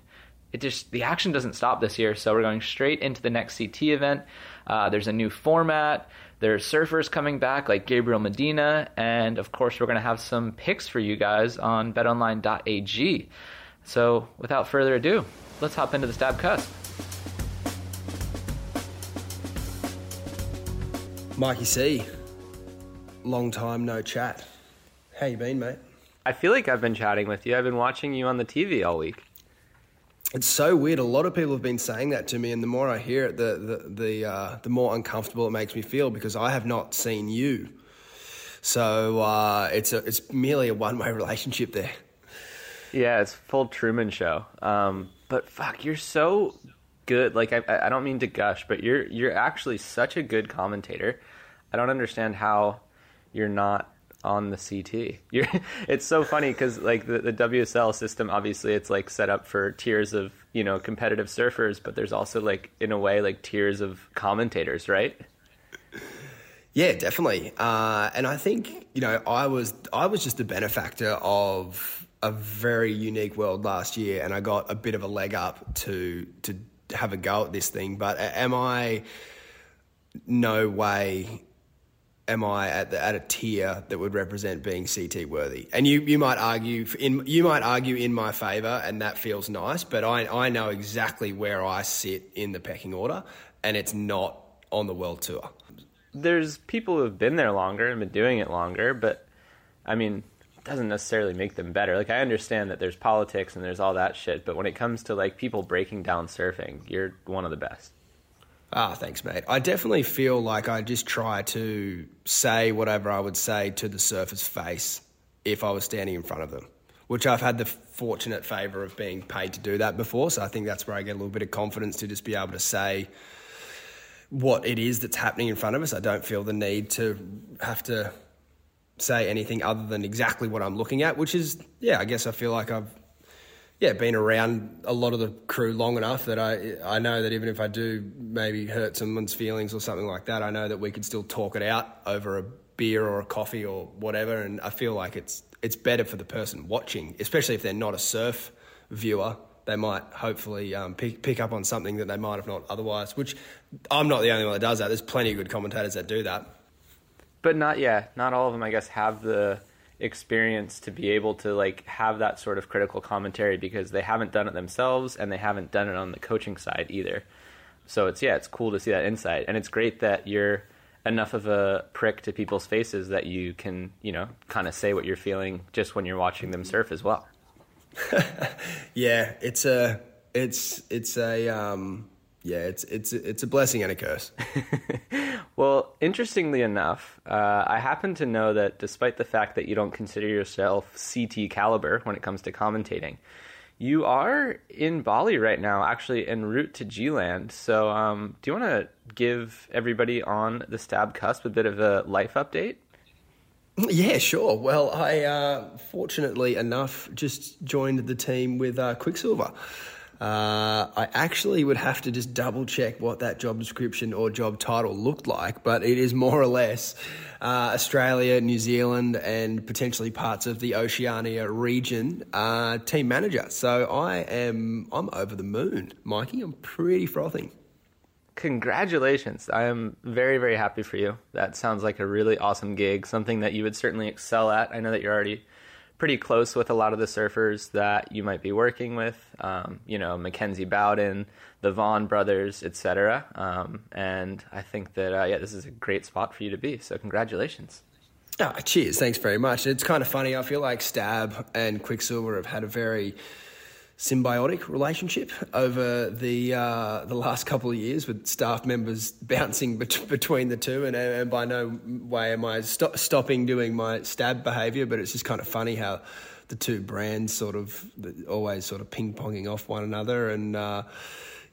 it just the action doesn't stop this year, so we're going straight into the next CT event. Uh, there's a new format. There's surfers coming back like Gabriel Medina, and of course, we're going to have some picks for you guys on BetOnline.ag. So, without further ado, let's hop into the stab cusp. Mikey C, long time no chat. How you been, mate? I feel like I've been chatting with you. I've been watching you on the TV all week. It's so weird. A lot of people have been saying that to me, and the more I hear it, the the the, uh, the more uncomfortable it makes me feel because I have not seen you. So uh, it's a it's merely a one way relationship there. Yeah, it's full Truman Show. Um, but fuck, you're so good. Like I, I don't mean to gush, but you're you're actually such a good commentator. I don't understand how you're not on the CT. You're, it's so funny because like the, the WSL system, obviously it's like set up for tiers of you know competitive surfers, but there's also like in a way like tiers of commentators, right? Yeah, definitely. Uh, and I think you know I was I was just a benefactor of a very unique world last year, and I got a bit of a leg up to to have a go at this thing. But am I? No way am I at the, at a tier that would represent being CT worthy? And you, you might argue in you might argue in my favour, and that feels nice. But I I know exactly where I sit in the pecking order, and it's not on the world tour. There's people who have been there longer and been doing it longer, but I mean, doesn't necessarily make them better. Like I understand that there's politics and there's all that shit, but when it comes to like people breaking down surfing, you're one of the best. Ah, thanks, mate. I definitely feel like I just try to say whatever I would say to the surfer's face if I was standing in front of them, which I've had the fortunate favour of being paid to do that before. So I think that's where I get a little bit of confidence to just be able to say what it is that's happening in front of us. I don't feel the need to have to say anything other than exactly what I'm looking at, which is, yeah, I guess I feel like I've yeah, been around a lot of the crew long enough that I I know that even if I do maybe hurt someone's feelings or something like that, I know that we could still talk it out over a beer or a coffee or whatever. And I feel like it's it's better for the person watching, especially if they're not a surf viewer. They might hopefully um, pick pick up on something that they might have not otherwise. Which I'm not the only one that does that. There's plenty of good commentators that do that. But not yeah, not all of them I guess have the experience to be able to like have that sort of critical commentary because they haven't done it themselves and they haven't done it on the coaching side either. So it's yeah, it's cool to see that insight and it's great that you're enough of a prick to people's faces that you can, you know, kind of say what you're feeling just when you're watching them surf as well. yeah, it's a it's it's a um yeah, it's it's it's a blessing and a curse. well, interestingly enough, uh, I happen to know that despite the fact that you don't consider yourself CT caliber when it comes to commentating, you are in Bali right now, actually en route to G-Land. So, um, do you want to give everybody on the Stab Cusp a bit of a life update? Yeah, sure. Well, I uh, fortunately enough just joined the team with uh, Quiksilver. Uh, I actually would have to just double check what that job description or job title looked like, but it is more or less uh, Australia, New Zealand, and potentially parts of the Oceania region uh, team manager. So I am I'm over the moon, Mikey. I'm pretty frothing. Congratulations. I am very, very happy for you. That sounds like a really awesome gig, something that you would certainly excel at. I know that you're already pretty close with a lot of the surfers that you might be working with. Um, you know, Mackenzie Bowden, the Vaughn brothers, etc. Um, and I think that uh, yeah, this is a great spot for you to be. So congratulations. Oh, cheers! Thanks very much. It's kind of funny. I feel like Stab and Quiksilver have had a very symbiotic relationship over the uh, the last couple of years with staff members bouncing bet- between the two, and, and by no way am I st- stopping doing my stab behaviour, but it's just kind of funny how the two brands sort of always sort of ping ponging off one another, and uh,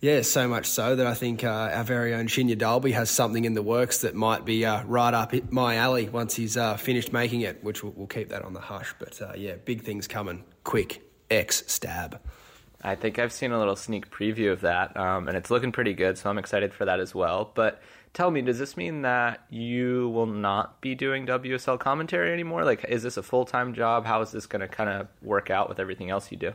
yeah, so much so that I think uh, our very own Shinya Dalby has something in the works that might be uh, right up my alley once he's uh, finished making it, which we'll, we'll, keep that on the hush. But uh, yeah, big things coming quick. X stab. I think I've seen a little sneak preview of that, um, and it's looking pretty good, so I'm excited for that as well. But tell me, does this mean that you will not be doing WSL commentary anymore? Like, is this a full time job? How is this going to kind of work out with everything else you do?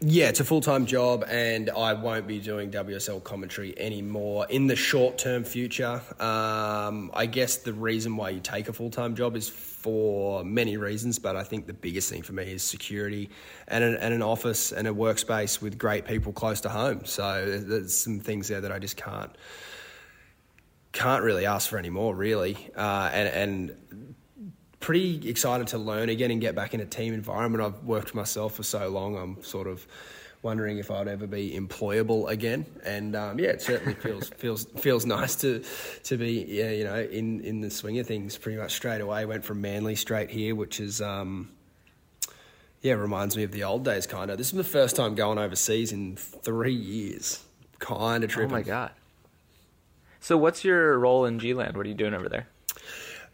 Yeah, it's a full time job, and I won't be doing WSL commentary anymore in the short term future. Um, I guess the reason why you take a full time job is for many reasons, but I think the biggest thing for me is security and an, and an office and a workspace with great people close to home. So there's some things there that I just can't can't really ask for anymore, really. Uh, and, and pretty excited to learn again and get back in a team environment. I've worked myself for so long. I'm sort of wondering if I'd ever be employable again. And um, yeah, it certainly feels feels feels nice to to be yeah, you know in in the swing of things pretty much straight away. Went from Manly straight here, which is. Um, yeah, reminds me of the old days, kind of. This is the first time going overseas in three years. Kind of tripping. Oh my god. So, what's your role in G Land? What are you doing over there?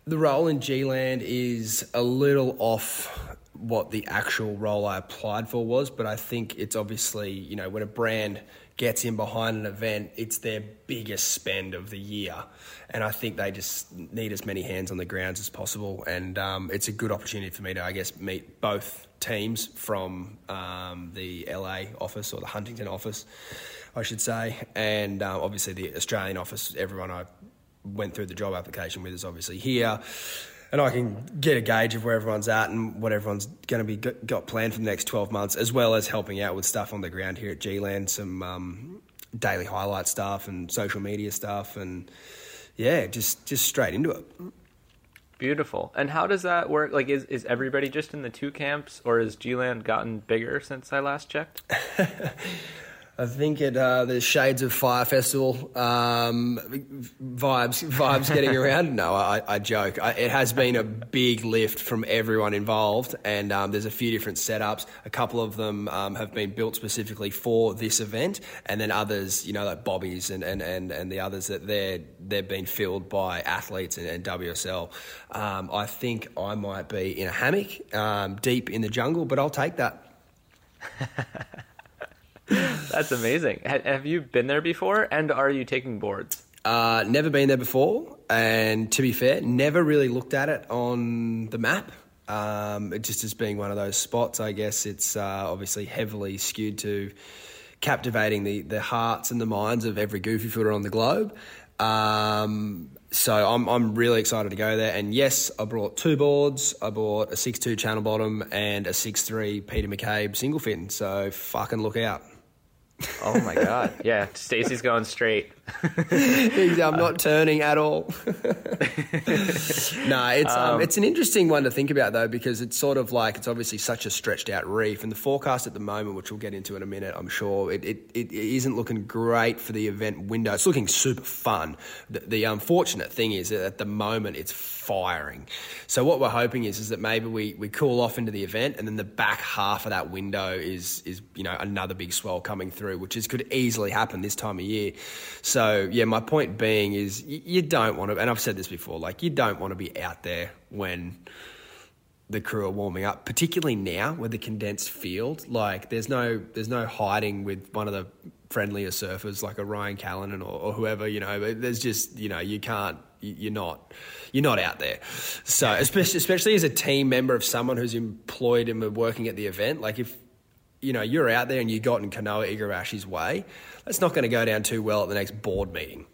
The role in G Land is a little off what the actual role I applied for was, but I think it's obviously, you know, when a brand gets in behind an event, it's their biggest spend of the year. And I think they just need as many hands on the grounds as possible. And um, it's a good opportunity for me to, I guess, meet both teams from um, the LA office or the Huntington office, I should say. And um, obviously the Australian office, everyone I went through the job application with is obviously here and I can get a gauge of where everyone's at and what everyone's going to be got planned for the next 12 months, as well as helping out with stuff on the ground here at G-Land, some um, daily highlight stuff and social media stuff, and yeah, just just straight into it. Beautiful. And how does that work? Like, is is everybody just in the two camps, or has G-Land gotten bigger since I last checked? I think it uh, the Shades of Fyre Festival um, vibes vibes getting around. No, I, I joke. I, it has been a big lift from everyone involved, and um, there's a few different setups. A couple of them um, have been built specifically for this event, and then others, you know, like Bobby's and, and, and, and the others that they're they've been filled by athletes and, and WSL. Um, I think I might be in a hammock um, deep in the jungle, but I'll take that. That's amazing. Have you been there before? And are you taking boards? Uh, never been there before, and to be fair, never really looked at it on the map. Um, it just as being one of those spots, I guess it's uh, obviously heavily skewed to captivating the, the hearts and the minds of every goofy footer on the globe. Um, so I'm, I'm really excited to go there. And yes, I brought two boards. I bought a 6.2 channel bottom and a 6.3 Peter McCabe single fin. So fucking look out. Oh my god! Yeah, Stacy's going straight. I'm not turning at all. no, it's um, um, it's an interesting one to think about though because it's sort of like it's obviously such a stretched out reef, and the forecast at the moment, which we'll get into in a minute, I'm sure it it, it isn't looking great for the event window. It's looking super fun. The, the unfortunate thing is that at the moment it's firing. So what we're hoping is is that maybe we, we cool off into the event, and then the back half of that window is is you know another big swell coming through, which is could easily happen this time of year. So yeah, my point being is you, don't want to, and I've said this before, like you don't want to be out there when the crew are warming up, particularly now with the condensed field. Like there's no there's no hiding with one of the friendlier surfers like a Ryan Callinan or, or whoever. You know, there's just you know you can't you're not you're not out there. So especially especially as a team member of someone who's employed and working at the event, like if you know you're out there and you got in Kanoa Igarashi's way, that's not going to go down too well at the next board meeting.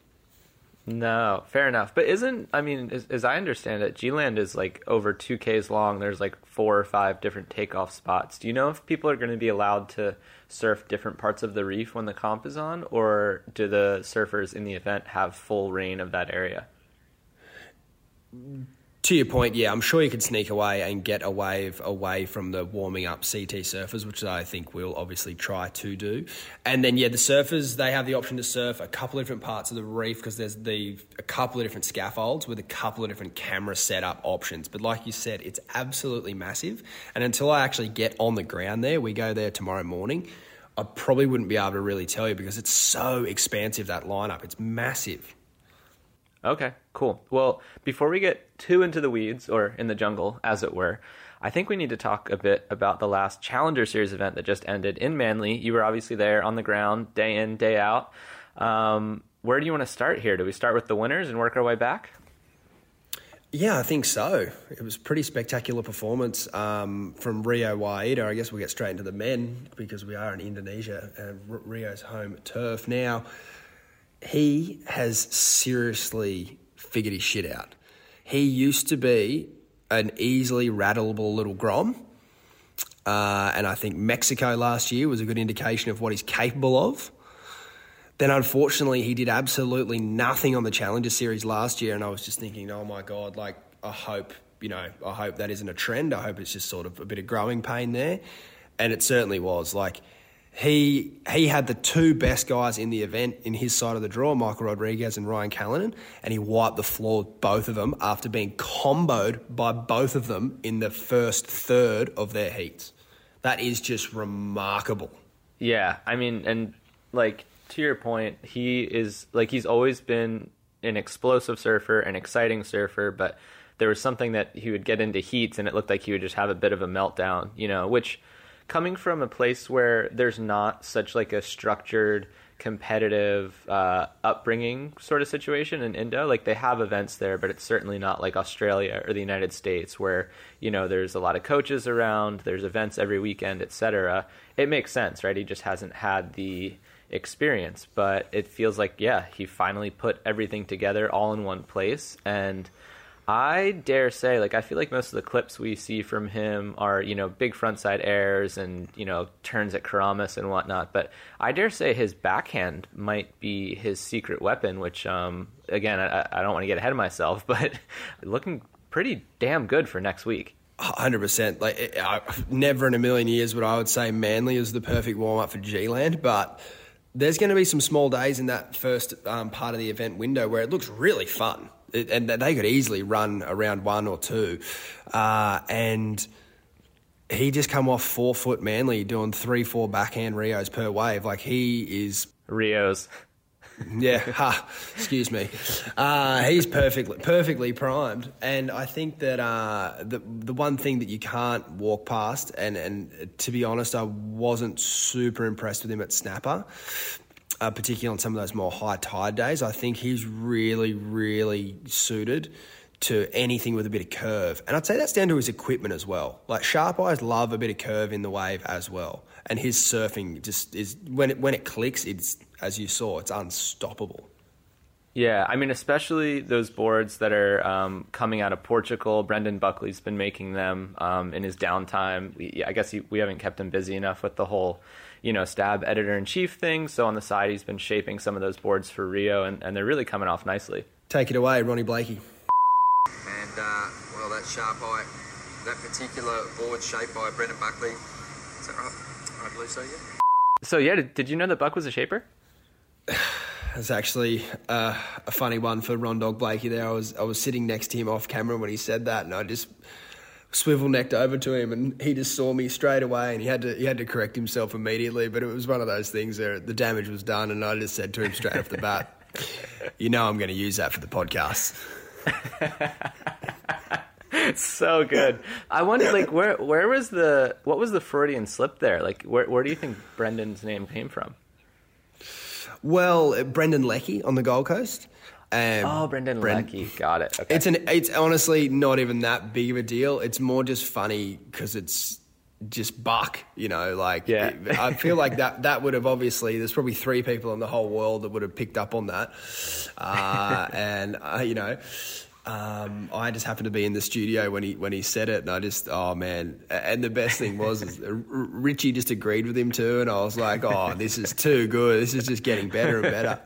No, fair enough. But isn't I mean, as, as I understand it, G-Land is like over two k's long. There's like four or five different takeoff spots. Do you know if people are going to be allowed to surf different parts of the reef when the comp is on, or do the surfers in the event have full reign of that area? To your point, yeah, I'm sure you could sneak away and get a wave away from the warming up CT surfers, which I think we'll obviously try to do. And then, yeah, the surfers, they have the option to surf a couple of different parts of the reef because there's the a couple of different scaffolds with a couple of different camera setup options. But like you said, it's absolutely massive. And until I actually get on the ground there, we go there tomorrow morning. I probably wouldn't be able to really tell you because it's so expansive that lineup. It's massive. Okay, cool. Well, before we get too into the weeds, or in the jungle, as it were, I think we need to talk a bit about the last Challenger Series event that just ended in Manly. You were obviously there on the ground, day in, day out. Um, where do you want to start here? Do we start with the winners and work our way back? Yeah, I think so. It was pretty spectacular performance um, from Rio Waida. I guess we'll get straight into the men because we are in Indonesia and Rio's home turf. Now, he has seriously figured his shit out. He used to be an easily rattleable little grom. Uh, and I think Mexico last year was a good indication of what he's capable of. Then, unfortunately, he did absolutely nothing on the Challenger Series last year, and I was just thinking, oh my god, like I hope you know, I hope that isn't a trend. I hope it's just sort of a bit of growing pain there. And it certainly was. Like, he he had the two best guys in the event in his side of the draw, Michael Rodrigues and Ryan Callinan, and he wiped the floor both of them after being comboed by both of them in the first third of their heats. That is just remarkable. Yeah, I mean, and like to your point, he is like he's always been an explosive surfer, an exciting surfer, but there was something that he would get into heats and it looked like he would just have a bit of a meltdown, you know, which coming from a place where there's not such like a structured competitive uh, upbringing sort of situation in Indo. Like they have events there, but it's certainly not like Australia or the United States where you know there's a lot of coaches around, there's events every weekend, etc. It makes sense, right? He just hasn't had the experience, but it feels like yeah, he finally put everything together all in one place and I dare say, like, I feel like most of the clips we see from him are, you know, big frontside airs and, you know, turns at Keramas and whatnot. But I dare say his backhand might be his secret weapon, which, um, again, I, I don't want to get ahead of myself, but looking pretty damn good for next week. Hundred percent. Like, I, never in a million years would I would say Manly is the perfect warm up for G Land, but there's going to be some small days in that first um, part of the event window where it looks really fun and they could easily run around one or two. Uh, and he just come off four foot manly doing three, four backhand Rios per wave. Like he is Rios. yeah, ha, excuse me. Uh, he's perfectly perfectly primed, and I think that uh, the the one thing that you can't walk past, and and to be honest, I wasn't super impressed with him at snapper uh, particularly on some of those more high tide days. I think he's really, really suited to anything with a bit of curve. And I'd say that's down to his equipment as well. Like sharp eyes love a bit of curve in the wave as well. And his surfing just is when it when it clicks, it's as you saw, it's unstoppable. Yeah, I mean, especially those boards that are um, coming out of Portugal. Brendan Buckley's been making them um, in his downtime. We, I guess he, we haven't kept him busy enough with the whole you know, stab editor in chief thing. So on the side, he's been shaping some of those boards for Rio, and, and they're really coming off nicely. Take it away, Ronnie Blakey. And uh, well, that sharp eye, that particular board shaped by Brendan Buckley. Is that right? I believe so. Yeah. So yeah, did, did you know that Buck was a shaper? It's actually uh, a funny one for Ron Dog Blakey. There, I was I was sitting next to him off camera when he said that, and I just swivel necked over to him, and he just saw me straight away, and he had to he had to correct himself immediately. But it was one of those things where the damage was done, and I just said to him straight off the bat, "You know, I'm going to use that for the podcast." so good. I wonder, like, where where was the what was the Freudian slip there? Like, where where do you think Brendan's name came from? Well, Brendan Leckie on the Gold Coast. Um, oh, Brendan Brent, Leckie, got it. Okay. It's an. It's honestly not even that big of a deal. It's more just funny because it's just Buck. You know, like yeah. It, I feel like that. That would have obviously. There's probably three people in the whole world that would have picked up on that, uh, and uh, you know. Um, I just happened to be in the studio when he when he said it, and I just oh man! And the best thing was is Richie just agreed with him too, and I was like, oh, this is too good. This is just getting better and better.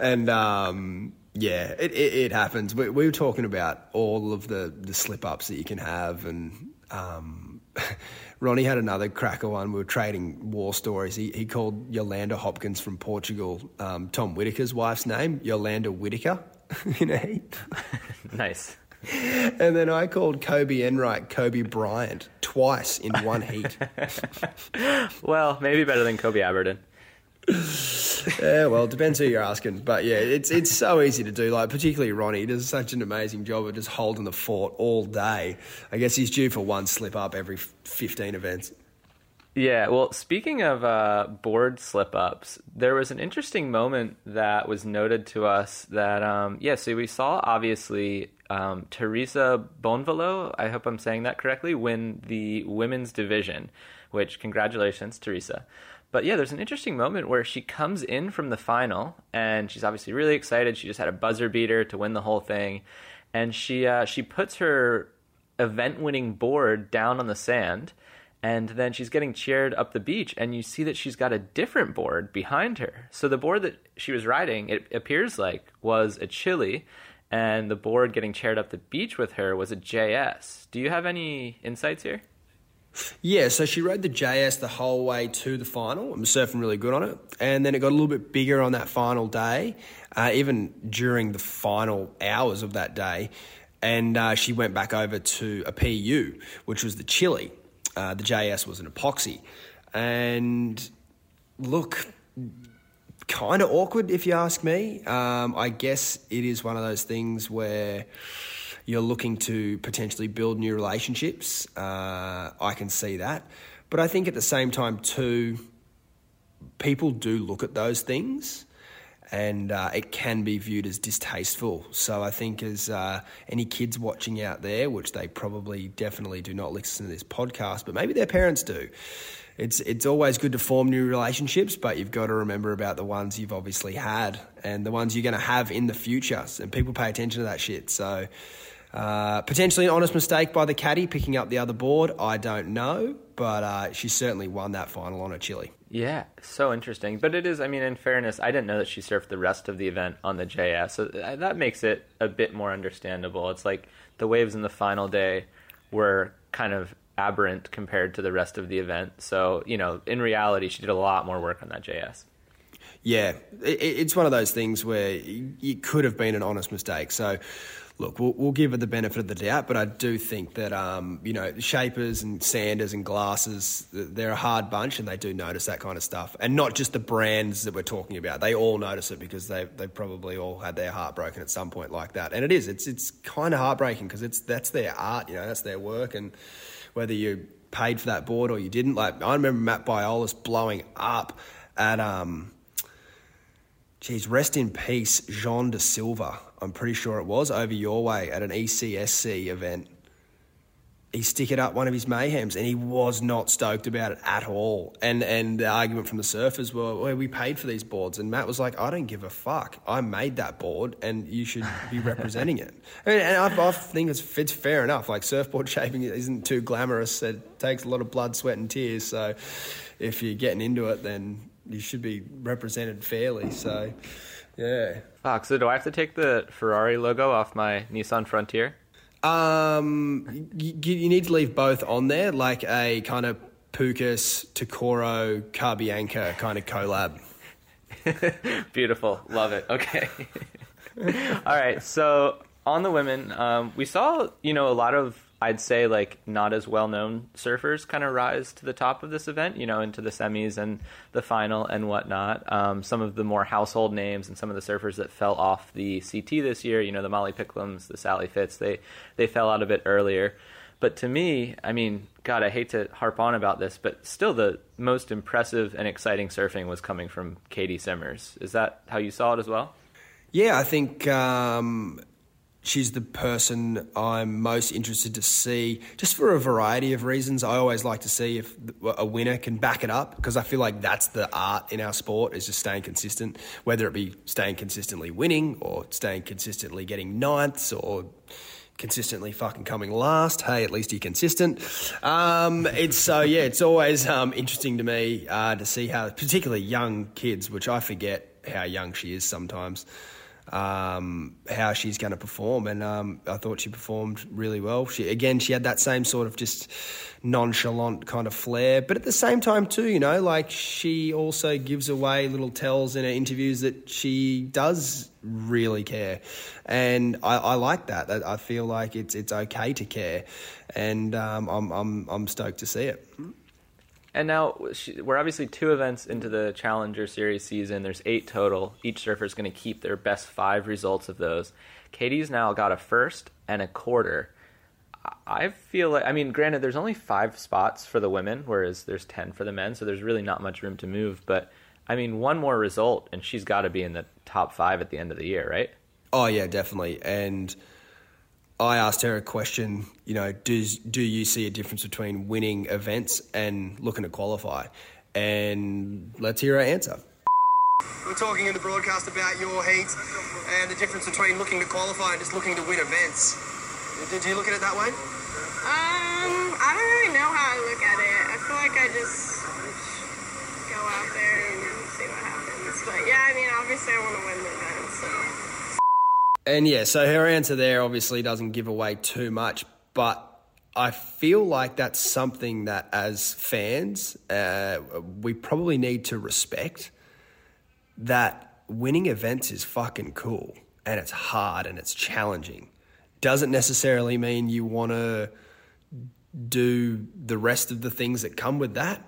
And um, yeah, it, it, it happens. We, we, were talking about all of the the slip ups that you can have, and um, Ronnie had another cracker one. We were trading war stories. He, he called Yolanda Hopkins from Portugal um, Tom Whitaker's wife's name, Yolanda Whitaker. in a heat. nice. And then I called Kobe Enright Kobe Bryant twice in one heat. well, maybe better than Kobe Aberdeen. yeah, well, it depends who you're asking, but yeah, it's it's so easy to do. Like particularly Ronnie does such an amazing job of just holding the fort all day. I guess he's due for one slip up every 15 events. Yeah, well, speaking of uh, board slip ups, there was an interesting moment that was noted to us that, um, yeah, so we saw obviously um, Teresa Bonvalot, I hope I'm saying that correctly, win the women's division, which congratulations, Teresa. But yeah, there's an interesting moment where she comes in from the final and she's obviously really excited. She just had a buzzer beater to win the whole thing. And she, uh, she puts her event winning board down on the sand and then she's getting cheered up the beach and you see that she's got a different board behind her so the board that she was riding it appears like was a Chilli and the board getting chaired up the beach with her was a JS. Do you have any insights here? Yeah, so she rode the JS the whole way to the final. I'm surfing really good on it. And then it got a little bit bigger on that final day, uh, even during the final hours of that day. And uh, she went back over to a PU, which was the Chilli. Uh, the JS was an epoxy. And look, kind of awkward if you ask me. Um, I guess it is one of those things where you're looking to potentially build new relationships. Uh, I can see that. But I think at the same time, too, people do look at those things and uh, it can be viewed as distasteful. So I think as uh, any kids watching out there, which they probably definitely do not listen to this podcast, but maybe their parents do. It's it's always good to form new relationships, but you've got to remember about the ones you've obviously had and the ones you're going to have in the future. And people pay attention to that shit. So uh, potentially an honest mistake by the caddy picking up the other board. I don't know, but uh, she certainly won that final on a Chilli. Yeah, so interesting. But it is, I mean, in fairness, I didn't know that she surfed the rest of the event on the JS. So that makes it a bit more understandable. It's like the waves in the final day were kind of aberrant compared to the rest of the event. So, you know, in reality, she did a lot more work on that JS. Yeah, it's one of those things where it could have been an honest mistake. So, look, we'll, we'll, give her the benefit of the doubt, but I do think that, um, you know, shapers and sanders and glasses, they're a hard bunch and they do notice that kind of stuff. And not just the brands that we're talking about. They all notice it because they they probably all had their heart broken at some point like that. And it is, it's, it's kind of heartbreaking because it's, that's their art, you know, that's their work. And whether you paid for that board or you didn't, like, I remember Matt Biolos blowing up at, um, geez, rest in peace, Jean da Silva I'm pretty sure it was, over your way at an ECSC event. He stick it up one of his mayhems, and he was not stoked about it at all. And and the argument from the surfers were, well, we paid for these boards, and Matt was like, I don't give a fuck. I made that board, and you should be representing it. I mean, and I, I think it's, it's fair enough. Like surfboard shaping isn't too glamorous. It takes a lot of blood, sweat, and tears. So if you're getting into it, then you should be represented fairly. So yeah. Fuck. So do I have to take the Ferrari logo off my Nissan Frontier? Um, you, you need to leave both on there, like a kind of Pukas, Tokoro, Carbianca kind of collab. Beautiful. Love it. Okay. All right. So on the women, um, we saw, you know, a lot of I'd say like not as well known surfers kind of rise to the top of this event, you know, into the semis and the final and whatnot. Um, some of the more household names and some of the surfers that fell off the CT this year, you know, the Molly Picklums, the Sally Fitz, they they fell out a bit earlier. But to me, I mean, God, I hate to harp on about this, but still the most impressive and exciting surfing was coming from Caity Simmers. Is that how you saw it as well? Yeah, I think um, she's the person I'm most interested to see, just for a variety of reasons. I always like to see if a winner can back it up because I feel like that's the art in our sport is just staying consistent, whether it be staying consistently winning or staying consistently getting ninths or consistently fucking coming last. Hey, at least you're consistent. Um, it's so yeah, it's always um, interesting to me uh, to see how, particularly young kids, which I forget how young she is sometimes um, how she's going to perform. And um, I thought she performed really well. She again, she had that same sort of just nonchalant kind of flair, but at the same time too, you know, like she also gives away little tells in her interviews that she does really care, and I, I like that. I feel like it's it's okay to care, and um, I'm I'm I'm stoked to see it. And now we're obviously two events into the Challenger Series season. There's eight total. Each surfer is going to keep their best five results of those. Caity's now got a first and a quarter. I feel like, I mean, granted, there's only five spots for the women, whereas there's 10 for the men, so there's really not much room to move. But, I mean, one more result, and she's got to be in the top five at the end of the year, right? Oh, yeah, definitely. And I asked her a question, you know, does, do you see a difference between winning events and looking to qualify? And let's hear her answer. We're talking in the broadcast about your heat and the difference between looking to qualify and just looking to win events. Did you look at it that way? Um, I don't really know how I look at it. I feel like I just go out there and see what happens. But yeah, I mean, obviously I want to win the event, so. And yeah, so her answer there obviously doesn't give away too much, but I feel like that's something that as fans, uh, we probably need to respect that winning events is fucking cool and it's hard and it's challenging. Doesn't necessarily mean you want to do the rest of the things that come with that.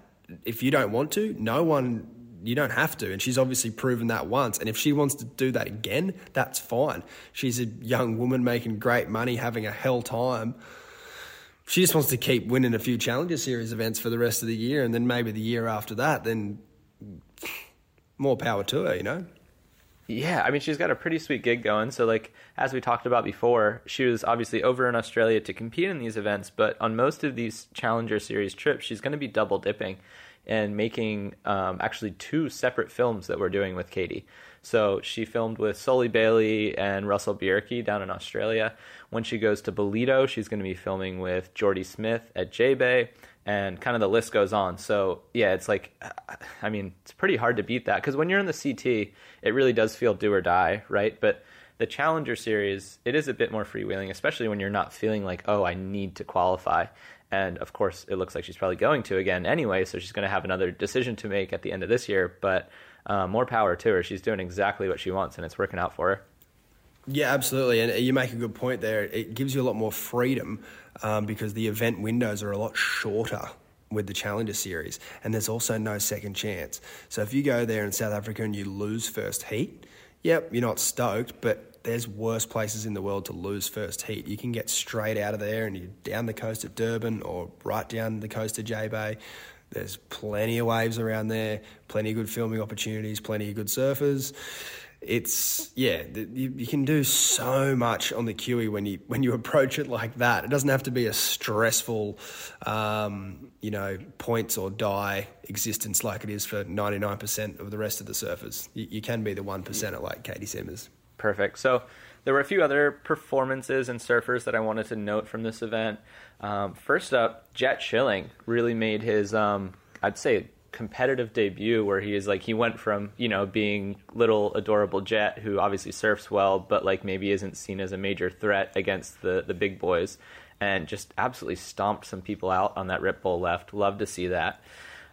If you don't want to, no one, you don't have to. And she's obviously proven that once. And if she wants to do that again, that's fine. She's a young woman making great money, having a hell time. She just wants to keep winning a few Challenger Series events for the rest of the year. And then maybe the year after that, then more power to her, you know? Yeah, I mean, she's got a pretty sweet gig going. So, like, as we talked about before, she was obviously over in Australia to compete in these events, but on most of these Challenger Series trips, she's going to be double dipping and making um, actually two separate films that we're doing with Caity. So, she filmed with Soli Bailey and Russell Bierke down in Australia. When she goes to Ballito, she's going to be filming with Jordy Smith at J Bay and kind of the list goes on. So yeah, it's like, I mean, it's pretty hard to beat that because when you're in the CT, it really does feel do or die, right? But the Challenger Series, it is a bit more freewheeling, especially when you're not feeling like, oh, I need to qualify. And of course, it looks like she's probably going to again anyway, so she's going to have another decision to make at the end of this year. But uh, more power to her. She's doing exactly what she wants, and it's working out for her. Yeah, absolutely. And you make a good point there. It gives you a lot more freedom um, because the event windows are a lot shorter with the Challenger Series, and there's also no second chance. So if you go there in South Africa and you lose first heat, yep, you're not stoked, but there's worse places in the world to lose first heat. You can get straight out of there and you're down the coast of Durban or right down the coast of J Bay. There's plenty of waves around there, plenty of good filming opportunities, plenty of good surfers it's yeah, you, you, can do so much on the Kiwi when you when you approach it like that. It doesn't have to be a stressful, um, you know, points or die existence like it is for ninety nine percent of the rest of the surfers. You, you can be the one percent like Caity Simmers. Perfect. So there were a few other performances and surfers that I wanted to note from this event. Um, first up, Jett Schilling really made his, um, I'd say, competitive debut where he is like he went from you know being little adorable Jett who obviously surfs well but like maybe isn't seen as a major threat against the the big boys and just absolutely stomped some people out on that rip bowl left love to see that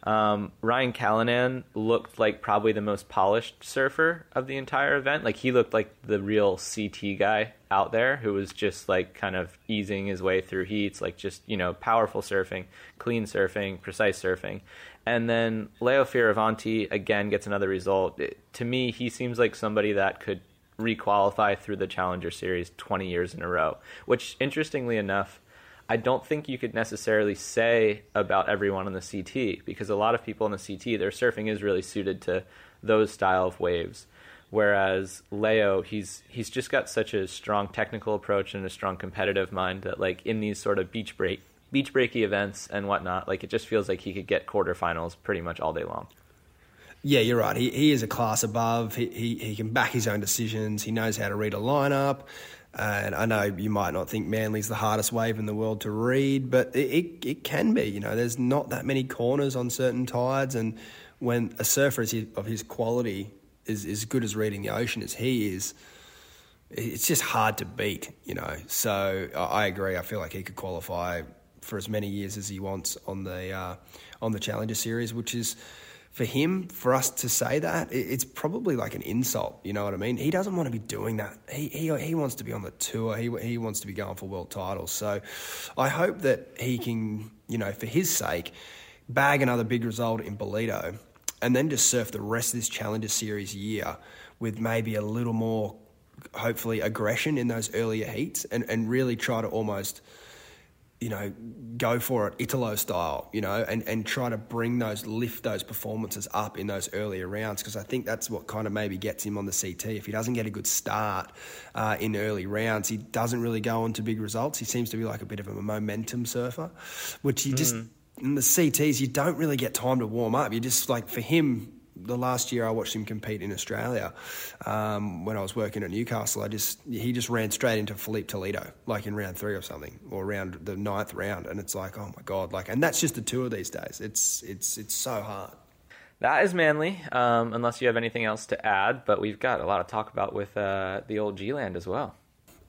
um, Ryan Callinan looked like probably the most polished surfer of the entire event. Like he looked like the real CT guy out there who was just like kind of easing his way through heats, like just, you know, powerful surfing, clean surfing, precise surfing. And then Leo Fioravanti again gets another result. It, to me, he seems like somebody that could requalify through the Challenger Series 20 years in a row, which interestingly enough, I don't think you could necessarily say about everyone on the CT because a lot of people on the CT, their surfing is really suited to those style of waves. Whereas Leo, he's he's just got such a strong technical approach and a strong competitive mind that like in these sort of beach break beach breaky events and whatnot. Like it just feels like he could get quarterfinals pretty much all day long. Yeah, you're right. He, he is a class above. He, he, he can back his own decisions. He knows how to read a lineup. And I know you might not think Manly's the hardest wave in the world to read, but it, it, it, can be. You know, there's not that many corners on certain tides, and when a surfer of his quality is as good as reading the ocean as he is, it's just hard to beat. You know, so I agree. I feel like he could qualify for as many years as he wants on the uh, on the Challenger Series, which is for him for us to say that it's probably like an insult. You know what I mean? He doesn't want to be doing that. He he he wants to be on the tour. He he wants to be going for world titles. So I hope that he can, you know, for his sake, bag another big result in Ballito, and then just surf the rest of this Challenger Series year with maybe a little more, hopefully, aggression in those earlier heats, and and really try to almost you know, go for it Italo style, you know, and, and try to bring those, lift those performances up in those earlier rounds because I think that's what kind of maybe gets him on the CT. If he doesn't get a good start uh, in early rounds, he doesn't really go on to big results. He seems to be like a bit of a momentum surfer, which you just, mm. in the CTs, you don't really get time to warm up. You just like, for him, the last year I watched him compete in Australia, um, when I was working at Newcastle, I just he just ran straight into Filipe Toledo, like in round three or something, or around the ninth round, and it's like, oh my god, like, and that's just the tour these days. It's it's it's so hard. That is Manly, um, unless you have anything else to add. But we've got a lot to talk about with uh, the old G Land as well.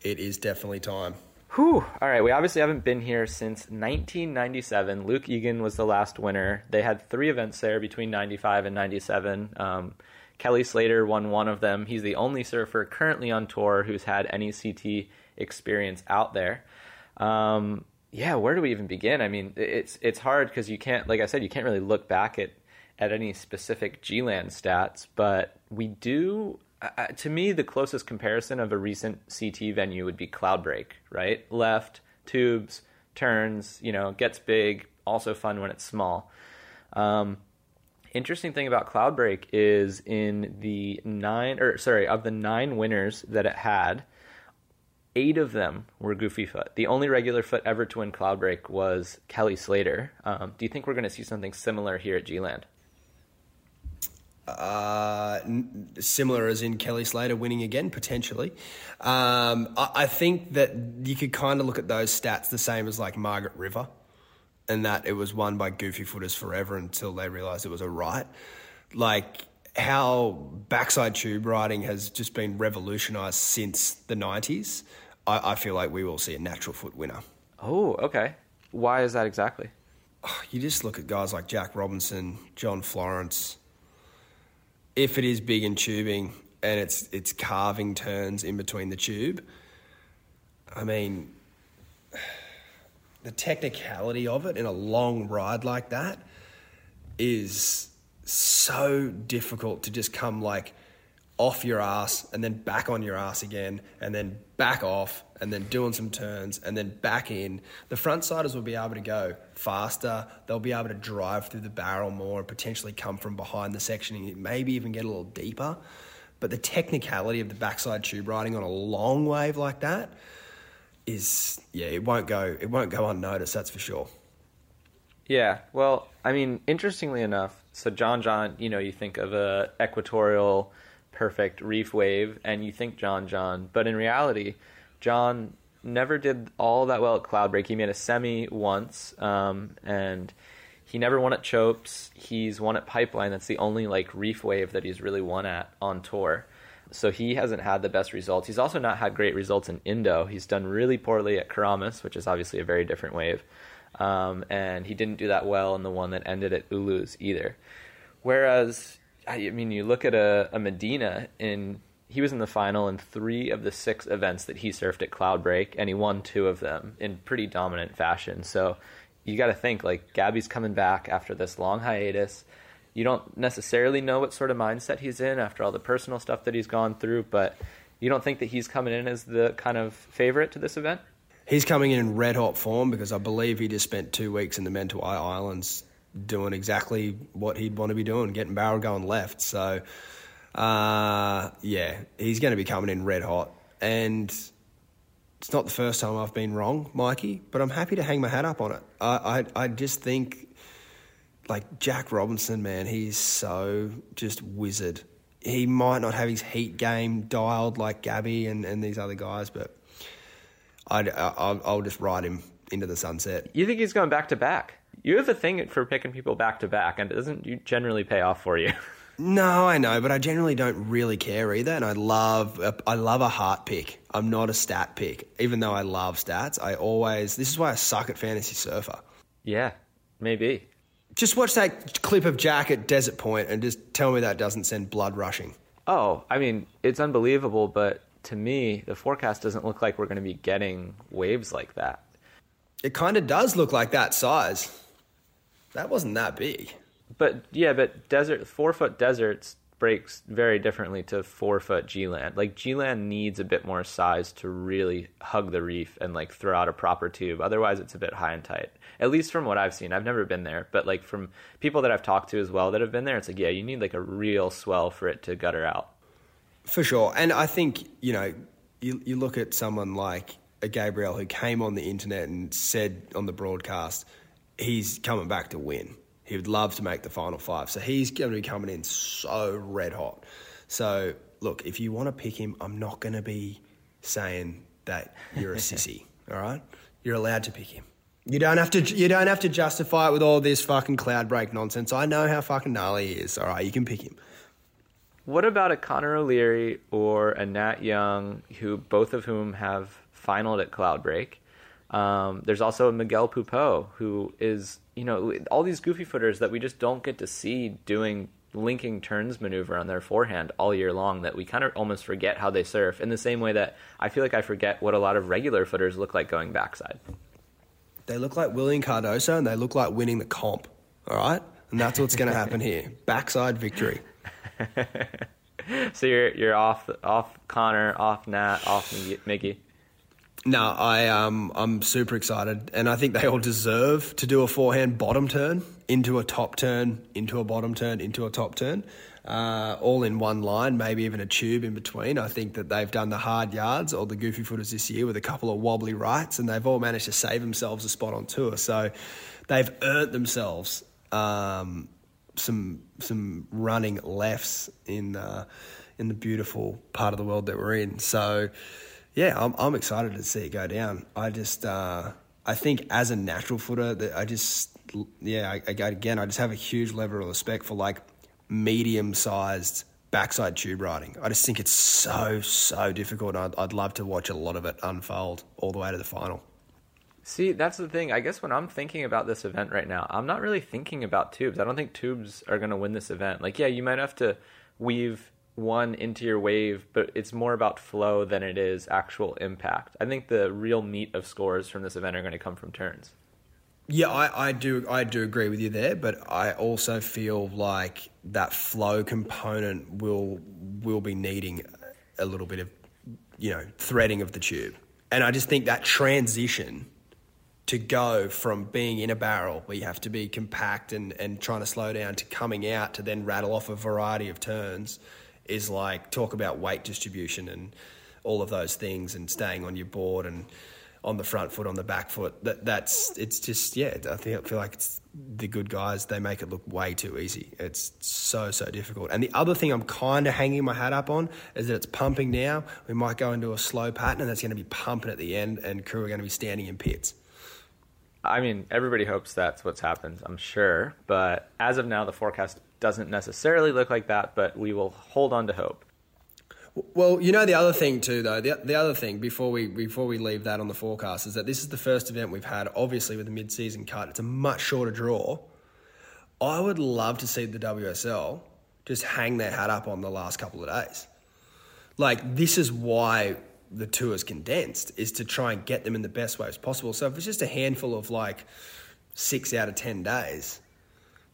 It is definitely time. Whew. All right, we obviously haven't been here since 1997. Luke Egan was the last winner. They had three events there between 95 and 97. Um, Kelly Slater won one of them. He's the only surfer currently on tour who's had any CT experience out there. Um, yeah, where do we even begin? I mean, it's it's hard because you can't, like I said, you can't really look back at at any specific G-Land stats, but we do. Uh, to me, the closest comparison of a recent CT venue would be Cloudbreak, right? Left tubes, turns, you know, gets big. Also fun when it's small. Um, interesting thing about Cloudbreak is in the nine, or sorry, of the nine winners that it had, eight of them were Goofy Foot. The only regular foot ever to win Cloudbreak was Kelly Slater. Um, do you think we're going to see something similar here at G-Land? Uh, similar as in Kelly Slater winning again, potentially. Um, I, I think that you could kind of look at those stats the same as like Margaret River, and that it was won by Goofy Footers forever until they realised it was a right. Like how backside tube riding has just been revolutionised since the 90s, I, I feel like we will see a natural foot winner. Oh, okay. Why is that exactly? You just look at guys like Jack Robinson, John Florence. If it is big and tubing and it's it's carving turns in between the tube, I mean, the technicality of it in a long ride like that is so difficult to just come like off your ass and then back on your ass again and then back off and then doing some turns and then back in. The front siders will be able to go faster. They'll be able to drive through the barrel more and potentially come from behind the section and maybe even get a little deeper. But the technicality of the backside tube riding on a long wave like that is yeah, it won't go it won't go unnoticed, that's for sure. Yeah, well, I mean, interestingly enough, so John John, you know, you think of a equatorial perfect reef wave and you think John John, but in reality, John never did all that well at Cloudbreak. He made a semi once, um, and he never won at Chopes. He's won at Pipeline. That's the only like reef wave that he's really won at on tour. So he hasn't had the best results. He's also not had great results in Indo. He's done really poorly at Keramas, which is obviously a very different wave. Um, and he didn't do that well in the one that ended at Ulus either. Whereas, I mean, you look at a, a Medina in he was in the final in three of the six events that he surfed at Cloudbreak, and he won two of them in pretty dominant fashion. So you got to think like Gabby's coming back after this long hiatus. You don't necessarily know what sort of mindset he's in after all the personal stuff that he's gone through, but you don't think that he's coming in as the kind of favorite to this event? He's coming in in red hot form because I believe he just spent two weeks in the Mentawai Islands doing exactly what he'd want to be doing, getting barrel going left. So, uh, yeah, he's going to be coming in red hot. And it's not the first time I've been wrong, Mikey, but I'm happy to hang my hat up on it. I, I, I just think, like Jack Robinson, man, he's so just wizard. He might not have his heat game dialed like Gabby and, and these other guys, but I'd, I'll, I'll just ride him into the sunset. You think he's going back to back? You have a thing for picking people back to back, and it doesn't generally pay off for you. No, I know, but I generally don't really care either, and I love a, I love a heart pick. I'm not a stat pick, even though I love stats. I always this is why I suck at fantasy surfer. yeah, maybe. Just watch that clip of Jack at Desert Point and just tell me that doesn't send blood rushing. Oh, I mean, it's unbelievable, but to me, the forecast doesn't look like we're going to be getting waves like that. It kind of does look like that size. That wasn't that big. But yeah, but desert four foot deserts breaks very differently to four foot G land. Like G land needs a bit more size to really hug the reef and like throw out a proper tube. Otherwise, it's a bit high and tight. At least from what I've seen, I've never been there, but like from people that I've talked to as well that have been there, it's like yeah, you need like a real swell for it to gutter out. For sure. And I think, you know, you, you look at someone like a Gabriel who came on the internet and said on the broadcast, he's coming back to win. He would love to make the final five. So he's going to be coming in so red hot. So, look, if you want to pick him, I'm not going to be saying that you're a sissy, all right? You're allowed to pick him. You don't have to. You don't have to justify it with all this fucking cloud break nonsense. I know how fucking gnarly he is. All right, you can pick him. What about a Connor O'Leary or a Nat Young, who both of whom have finaled at Cloudbreak? Um, there's also Miguel Pupo, who is you know all these goofy footers that we just don't get to see doing linking turns maneuver on their forehand all year long that we kind of almost forget how they surf in the same way that I feel like I forget what a lot of regular footers look like going backside. They look like Willian Cardoso and they look like winning the comp. All right, and that's what's going to happen here. Backside victory. so you're you're off off Connor, off Nat, off Mickey. No, I um I'm super excited, and I think they all deserve to do a forehand bottom turn into a top turn, into a bottom turn, into a top turn, uh, all in one line, maybe even a tube in between. I think that they've done the hard yards, or the goofy footers this year, with a couple of wobbly rights, and they've all managed to save themselves a spot on tour. So they've earned themselves um, some some running lefts in uh, in the beautiful part of the world that we're in. So yeah, I'm I'm excited to see it go down. I just uh, I think as a natural footer, that I just yeah, I, I, again, I just have a huge level of respect for like medium sized backside tube riding. I just think it's so, so difficult. I'd, I'd love to watch a lot of it unfold all the way to the final. See, that's the thing. I guess when I'm thinking about this event right now, I'm not really thinking about tubes. I don't think tubes are going to win this event. Like, yeah, you might have to weave one into your wave, but it's more about flow than it is actual impact. I think the real meat of scores from this event are going to come from turns. Yeah, I, I do I do agree with you there, but I also feel like that flow component will will be needing a little bit of you know threading of the tube, and I just think that transition to go from being in a barrel where you have to be compact and, and trying to slow down to coming out to then rattle off a variety of turns is like talk about weight distribution and all of those things and staying on your board and on the front foot, on the back foot. That that's it's just yeah. I think I feel like it's the good guys. They make it look way too easy. It's so so difficult. And the other thing I'm kind of hanging my hat up on is that it's pumping now. We might go into a slow pattern, and that's going to be pumping at the end, and crew are going to be standing in pits. I mean, everybody hopes that's what's happened. I'm sure, but as of now, the forecast doesn't necessarily look like that. But we will hold on to hope. Well, you know the other thing too, though. The, the other thing before we before we leave that on the forecast is that this is the first event we've had, obviously with the mid season cut. It's a much shorter draw. I would love to see the WSL just hang their hat up on the last couple of days. Like this is why the tour is condensed is to try and get them in the best ways possible. So if it's just a handful of like six out of ten days,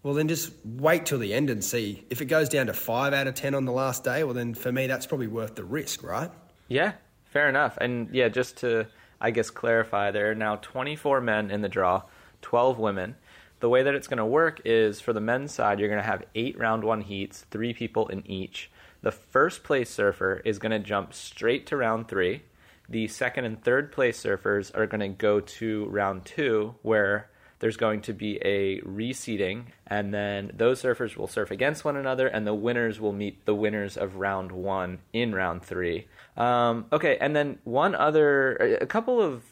well, then just wait till the end and see. If it goes down to five out of 10 on the last day, well, then for me, that's probably worth the risk, right? Yeah, fair enough. And yeah, just to, I guess, clarify, there are now 24 men in the draw, 12 women. The way that it's going to work is for the men's side, you're going to have eight round one heats, three people in each. The first place surfer is going to jump straight to round three. The second and third place surfers are going to go to round two, where there's going to be a reseeding, and then those surfers will surf against one another, and the winners will meet the winners of round one in round three. Um, okay, and then one other, a couple of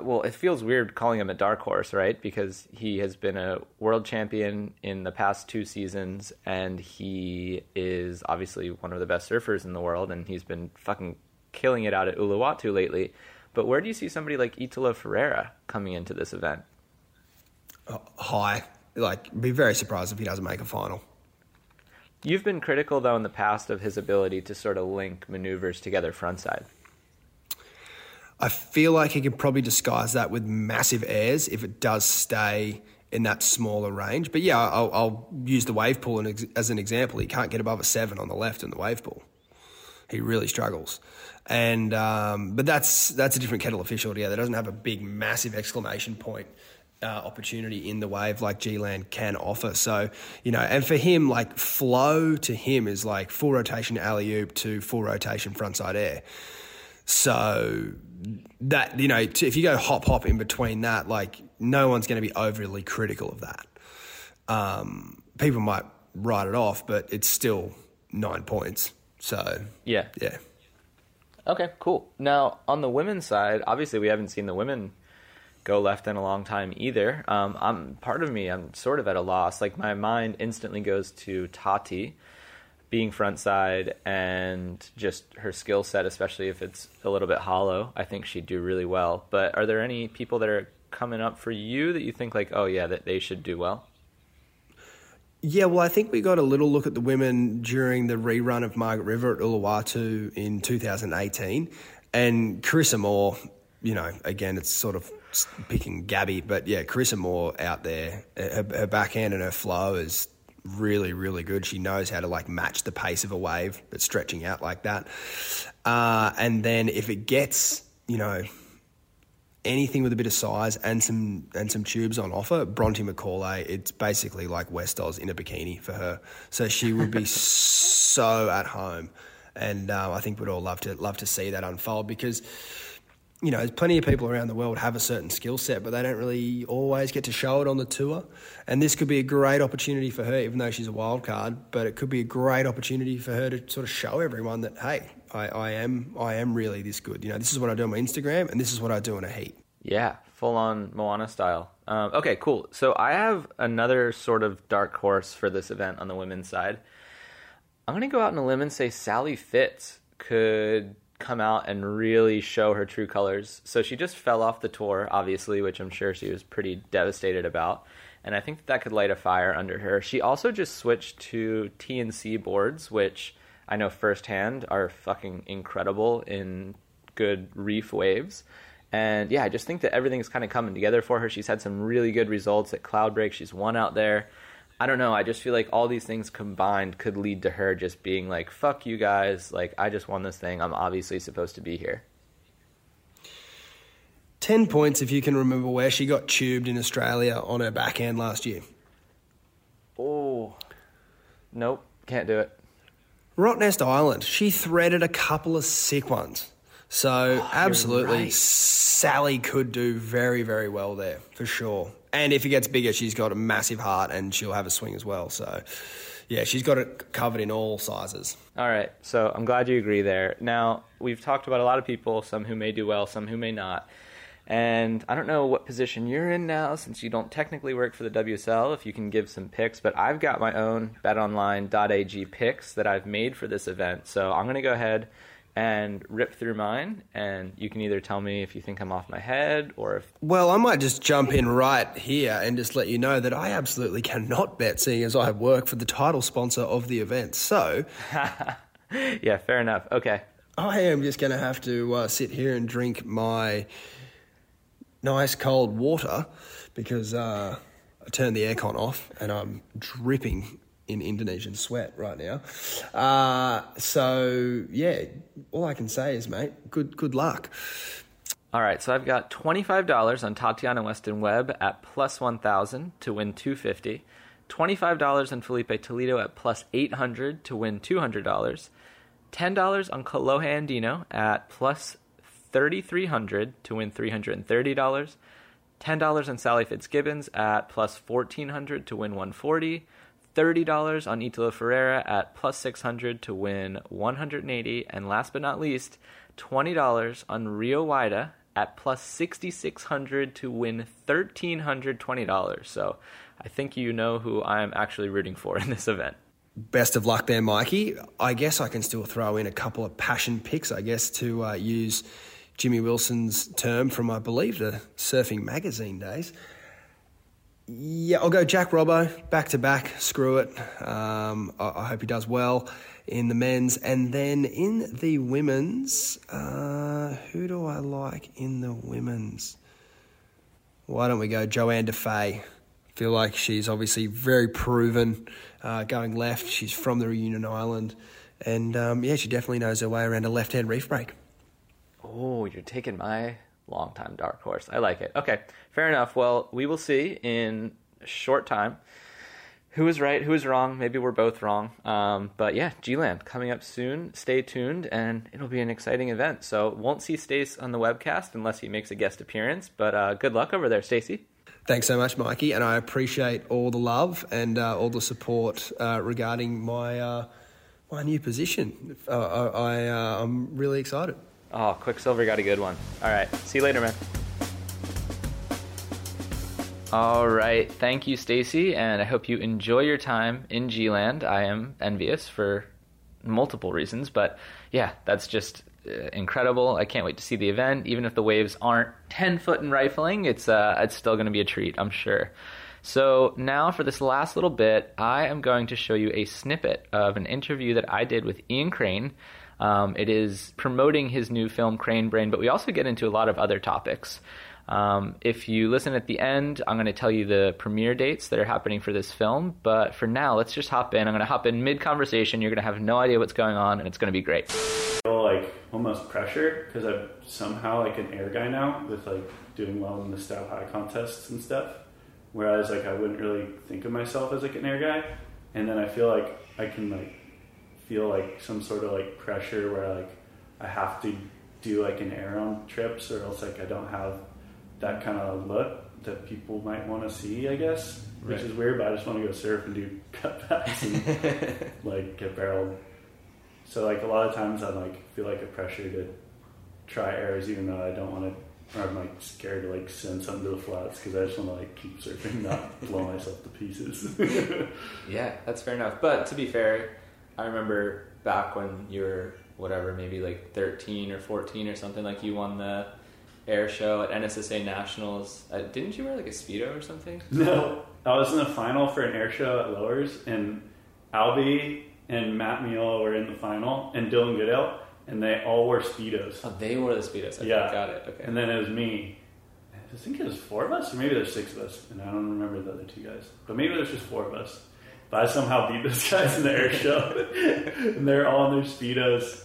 well, it feels weird calling him a dark horse, right? Because he has been a world champion in the past two seasons, and he is obviously one of the best surfers in the world, and he's been fucking killing it out at Uluwatu lately. But where do you see somebody like Italo Ferreira coming into this event? High. Like, be very surprised if he doesn't make a final. You've been critical, though, in the past of his ability to sort of link maneuvers together frontside. I feel like he could probably disguise that with massive airs if it does stay in that smaller range. But yeah, I'll, I'll use the wave pool as an example. He can't get above a seven on the left in the wave pool. He really struggles, and um, but that's that's a different kettle of fish altogether. It doesn't have a big, massive exclamation point uh, opportunity in the wave like G-Land can offer. So, you know, and for him, like flow to him is like full rotation alley oop to full rotation frontside air. So that, you know, if you go hop hop in between that, like no one's going to be overly critical of that. Um, people might write it off, but it's still nine points. So, yeah. Yeah. Okay, cool. Now, on the women's side, obviously we haven't seen the women go left in a long time either. Um, I'm part of me. I'm sort of at a loss. Like my mind instantly goes to Tati being front side and just her skill set, especially if it's a little bit hollow. I think she'd do really well. But are there any people that are coming up for you that you think like, oh yeah, that they should do well? Yeah, well, I think we got a little look at the women during the rerun of Margaret River at Uluwatu in 2018. And Carissa Moore, you know, again, it's sort of picking Gabby, but yeah, Carissa Moore out there, her, her backhand and her flow is really, really good. She knows how to like match the pace of a wave that's stretching out like that. Uh, and then if it gets, you know, anything with a bit of size and some and some tubes on offer, Bronte Macaulay, it's basically like West Oz in a bikini for her. So she would be so at home, and um, I think we'd all love to love to see that unfold because. You know, there's plenty of people around the world have a certain skill set, but they don't really always get to show it on the tour. And this could be a great opportunity for her, even though she's a wild card. But it could be a great opportunity for her to sort of show everyone that, hey, I, I am I am really this good. You know, this is what I do on my Instagram, and this is what I do in a heat. Yeah, full on Moana style. Um, okay, cool. So I have another sort of dark horse for this event on the women's side. I'm going to go out on a limb and say Sally Fitz could come out and really show her true colors. So she just fell off the tour, obviously, which I'm sure she was pretty devastated about. And I think that, that could light a fire under her. She also just switched to TNC boards, which I know firsthand are fucking incredible in good reef waves. And yeah, I just think that everything's kind of coming together for her. She's had some really good results at Cloudbreak. She's won out there. I don't know. I just feel like all these things combined could lead to her just being like, fuck you guys. Like, I just won this thing. I'm obviously supposed to be here. 10 points if you can remember where she got tubed in Australia on her backhand last year. Oh, nope. Can't do it. Rottnest Island. She threaded a couple of sick ones. So Oh, absolutely, right. Sally could do very, very well there for sure. And if it gets bigger, she's got a massive heart and she'll have a swing as well. So, yeah, she's got it covered in all sizes. All right. So I'm glad you agree there. Now, we've talked about a lot of people, some who may do well, some who may not. And I don't know what position you're in now since you don't technically work for the WSL, if you can give some picks, but I've got my own betonline.ag picks that I've made for this event. So I'm going to go ahead and rip through mine, and you can either tell me if you think I'm off my head or if. Well, I might just jump in right here and just let you know that I absolutely cannot bet, seeing as I work for the title sponsor of the event. So yeah, fair enough. Okay. I am just going to have to uh, sit here and drink my nice cold water because uh, I turned the aircon off and I'm dripping in Indonesian sweat right now. Uh, so yeah, all I can say is, mate, good good luck. All right, so I've got $25 on Tatiana Weston Webb at plus 1,000 to win 250. $25 on Filipe Toledo at plus 800 to win $200. $10 on Kolohe Andino at plus 3,300 to win $330. $10 on Sally Fitzgibbons at plus 1,400 to win 140. $30 on Italo Ferreira at plus 600 to win 180. And last but not least, $20 on Rio Waida at plus 6600 to win $1,320. So I think you know who I'm actually rooting for in this event. Best of luck there, Mikey. I guess I can still throw in a couple of passion picks, I guess, to uh, use Jimmy Wilson's term from, I believe, the Surfing Magazine days. Yeah, I'll go Jack Robbo, back to back, screw it. Um, I, I hope he does well in the men's. And then in the women's, uh, who do I like in the women's? Why don't we go Johanne Defay? Feel like she's obviously very proven uh, going left. She's from the Reunion Island. And um, yeah, she definitely knows her way around a left hand reef break. Oh, you're taking my longtime dark horse. I like it. Okay, fair enough. Well, we will see in a short time who is right, who is wrong. Maybe we're both wrong. Um, but yeah, G-Land coming up soon. Stay tuned, and it'll be an exciting event. So won't see Stace on the webcast unless he makes a guest appearance. But uh, good luck over there, Stacey. Thanks so much, Mikey, and I appreciate all the love and uh, all the support uh, regarding my uh, my new position. Uh, I, I uh, I'm really excited. Oh, Quiksilver got a good one. All right, see you later, man. All right. Thank you, Stacy, and I hope you enjoy your time in G-Land. I am envious for multiple reasons, but yeah, that's just uh, incredible. I can't wait to see the event. Even if the waves aren't 10 foot in rifling, it's uh, it's still going to be a treat, I'm sure. So now for this last little bit, I am going to show you a snippet of an interview that I did with Ian Crane. Um, it is promoting his new film Crane Brain, but we also get into a lot of other topics. Um, if you listen at the end, I'm going to tell you the premiere dates that are happening for this film. But for now, let's just hop in. I'm going to hop in mid conversation. You're going to have no idea what's going on, and it's going to be great. feel like almost pressure because I'm somehow like an air guy now with like doing well in the Stab High contests and stuff. Whereas like I wouldn't really think of myself as like an air guy, and then I feel like I can like feel like some sort of like pressure where like I have to do like an air on trips or else like I don't have that kind of look that people might want to see. I guess, which is weird, but I just want to go surf and do cutbacks and like get barreled. So like a lot of times I like feel like a pressure to try airs even though I don't want to or I'm like scared to like send something to the flats because I just want to like keep surfing, not blow myself to pieces. Yeah, that's fair enough. But to be fair, I remember back when you were whatever, maybe like 13 or 14 or something, like you won the air show at NSSA Nationals. Uh, didn't you wear like a Speedo or something? no, I was in the final for an air show at Lowers and Albee and Matt Meola were in the final and Dylan Goodell and they all wore speedos. Oh, they wore the Speedos. Okay, Yeah. got it. Okay. And then it was me. I think it was four of us, or maybe there's six of us, and I don't remember the other two guys. But maybe there's just four of us. But I somehow beat those guys in the air show, and they're all in their speedos,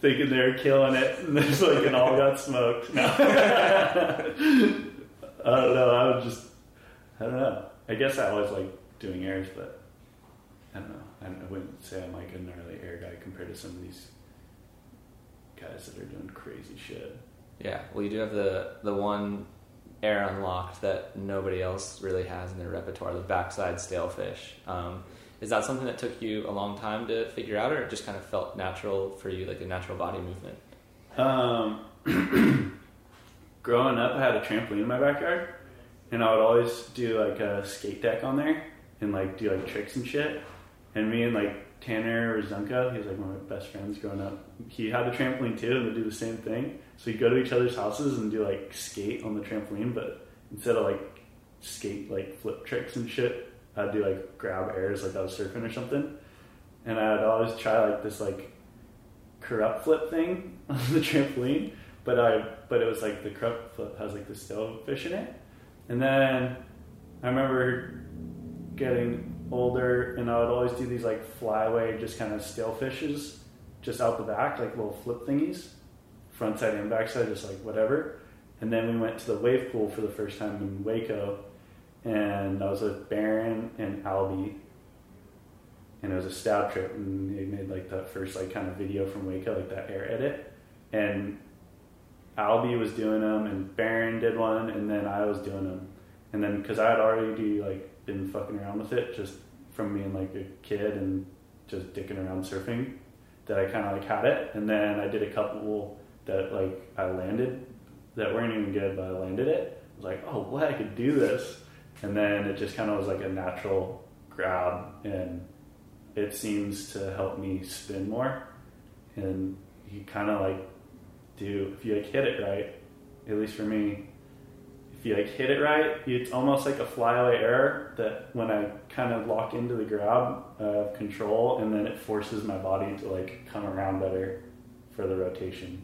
thinking they're killing it, and there's like an all got smoked. No. I don't know. I would just, I don't know. I guess I always like doing airs, but I don't know. I, I wouldn't say I'm like a gnarly air guy compared to some of these guys that are doing crazy shit. Yeah, well, you do have the the one air unlocked that nobody else really has in their repertoire, the backside stalefish. Um, is that something that took you a long time to figure out, or it just kind of felt natural for you, like a natural body movement? Um, growing up, I had a trampoline in my backyard, and I would always do like a skate deck on there and like do like tricks and shit. And me and like Tanner Rzunka, he was like one of my best friends growing up. He had a trampoline too, and would do the same thing. So we'd go to each other's houses and do like skate on the trampoline, but instead of like skate like flip tricks and shit, I'd do like grab airs like I was surfing or something. And I'd always try like this like corrupt flip thing on the trampoline, but I but it was like the corrupt flip has like the stalefish in it. And then I remember getting older, and I would always do these like flyaway, just kind of stalefishes, just out the back, like little flip thingies, front side and back side, just like whatever. And then we went to the wave pool for the first time in Waco, and I was with Barron and Albee, and it was a stab trip, and they made like that first like kind of video from Waco, like that air edit, and Albee was doing them, and Barron did one, and then I was doing them, and then because I had already like been fucking around with it just from being like a kid and just dicking around surfing, that I kind of like had it, and then I did a couple that like I landed that weren't even good, but I landed it. I was like, oh, what I could do this, and then it just kind of was like a natural grab, and it seems to help me spin more, and you kind of like do if you like hit it right, at least for me, if you like hit it right, it's almost like a flyaway error that when I kind of lock into the grab of control, and then it forces my body to like come around better for the rotation.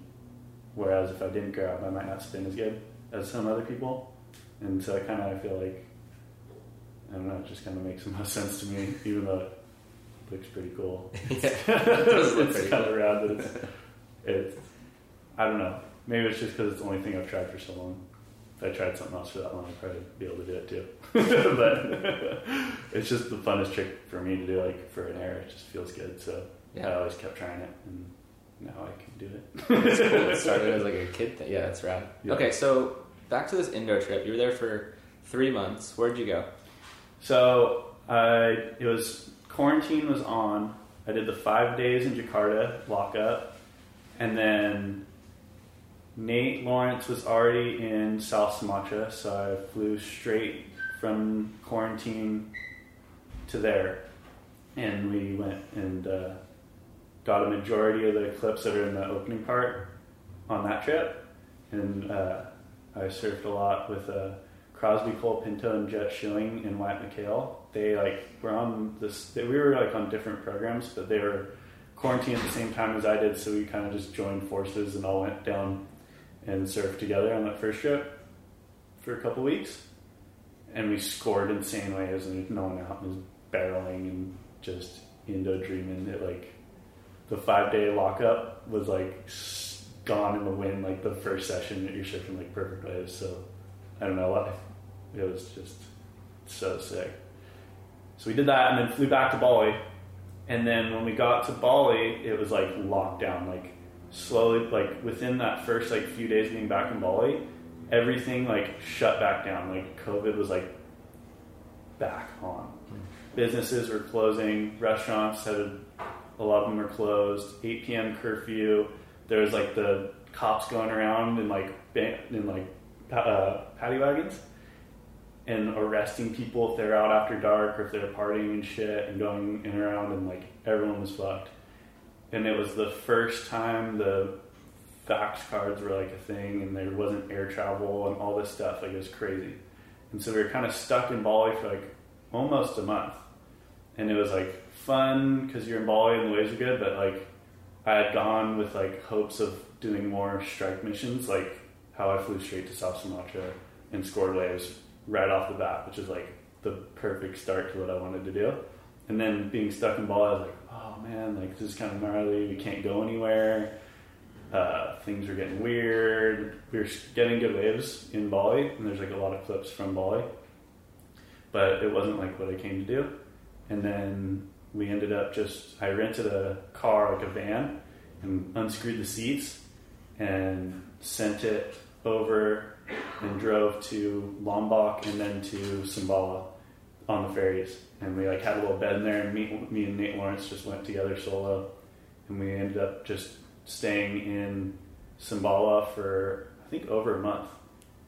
Whereas if I didn't grab, I might not spin as good as some other people, and so I kind of I feel like I don't know, it just kind of makes the most sense to me, even though it looks pretty cool. Yeah, it it's kind of rad that it's, it's. I don't know. Maybe it's just because it's the only thing I've tried for so long. If I tried something else for that long, I'd probably be able to do it too. but it's just the funnest trick for me to do, like for an air. It just feels good. So I always kept trying it, and now I can do it. It's cool. It started as like a kid thing. Yeah, that's rad. Yeah. Okay, so back to this Indo trip. You were there for three months. Where'd you go? So I it was quarantine was on. I did the five days in Jakarta lockup, and then Nate Lawrence was already in South Sumatra, so I flew straight from quarantine to there, and we went and uh, got a majority of the clips that are in the opening part on that trip, and uh, I surfed a lot with uh, Crosby Colapinto, and Jett Schilling and Wyatt McHale. They like were on this. They, we were like on different programs, but they were quarantined at the same time as I did, so we kind of just joined forces and all went down and surfed together on that first trip for a couple weeks. And we scored insane waves, and no one out was barreling and just Indo dreaming. It like the five day lockup was like gone in the wind. Like the first session, that you're surfing like perfect waves. So I don't know what it was just so sick. So we did that, and then flew back to Bali. And then when we got to Bali, it was like lockdown. Like slowly, like within that first like few days being back in Bali, everything like shut back down. Like COVID was like back on. Hmm. Businesses were closing. Restaurants had a, lot of them are closed. 8 p.m. curfew. There was like the cops going around in like in like uh, paddy wagons and arresting people if they're out after dark or if they're partying and shit and going in and around and like everyone was fucked. And it was the first time the fax cards were like a thing and there wasn't air travel and all this stuff. Like it was crazy. And so we were kind of stuck in Bali for like almost a month. And it was like fun because you're in Bali and the waves are good, but like I had gone with like hopes of doing more strike missions, like how I flew straight to South Sumatra and scored waves right off the bat, which is like the perfect start to what I wanted to do. And then being stuck in Bali, I was like, oh man, like this is kind of gnarly. We can't go anywhere. Uh, things are getting weird. We were getting good waves in Bali, and there's like a lot of clips from Bali, but it wasn't like what I came to do. And then we ended up just I rented a car, like a van, and unscrewed the seats and sent it over and drove to Lombok and then to Sumbawa on the ferries. And we like had a little bed in there, and me, me and Nate Lawrence just went together solo, and we ended up just staying in Sumbawa for I think over a month.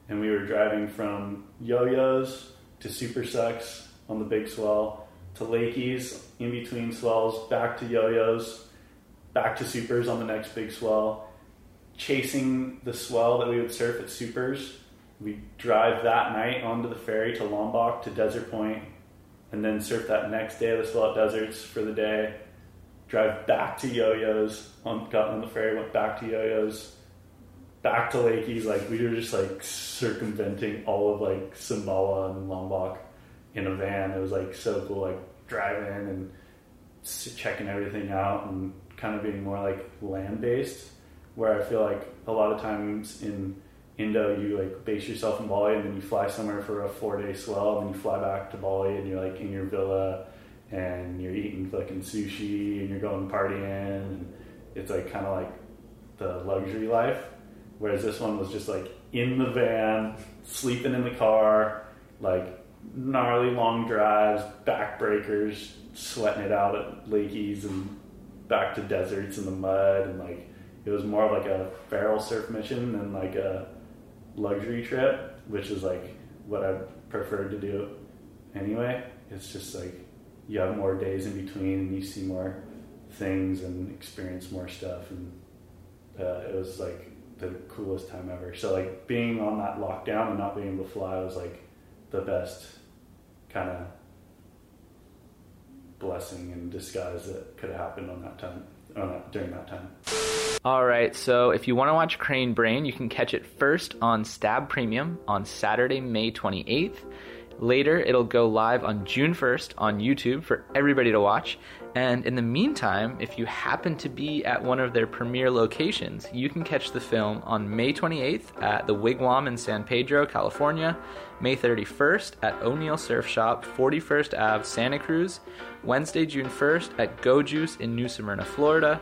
And we were driving from Yo-Yos to Super Sucks on the big swell to Lakeys in between swells, back to Yo-Yos, back to Supers on the next big swell, chasing the swell that we would surf at Supers. We drive that night onto the ferry to Lombok to Desert Point, and then surf that next day the swell at Deserts for the day. Drive back to Yo-Yos, on, got on the ferry, went back to Yo-Yos, back to Lakeys. Like we were just like circumventing all of like Sumbawa and Lombok in a van. It was like so cool, like driving and checking everything out and kind of being more like land based. Where I feel like a lot of times in Indo, you like base yourself in Bali and then you fly somewhere for a four day swell and then you fly back to Bali and you're like in your villa and you're eating fucking sushi and you're going partying and it's like kind of like the luxury life. Whereas this one was just like in the van, sleeping in the car, like gnarly long drives, backbreakers, sweating it out at Lakeys and back to deserts in the mud and like it was more like a feral surf mission than like a luxury trip, which is like what I preferred to do anyway. It's just like you have more days in between and you see more things and experience more stuff and uh, it was like the coolest time ever. So like being on that lockdown and not being able to fly was like the best kind of blessing and disguise that could have happened on that time on that, during that time. All right, so if you want to watch Crane Brain, you can catch it first on Stab Premium on Saturday, May 28th. Later, it'll go live on June 1st on YouTube for everybody to watch. And in the meantime, if you happen to be at one of their premiere locations, you can catch the film on May 28th at the Wigwam in San Pedro, California, May 31st at O'Neill Surf Shop, 41st Ave, Santa Cruz, Wednesday, June 1st at Go Juice in New Smyrna, Florida,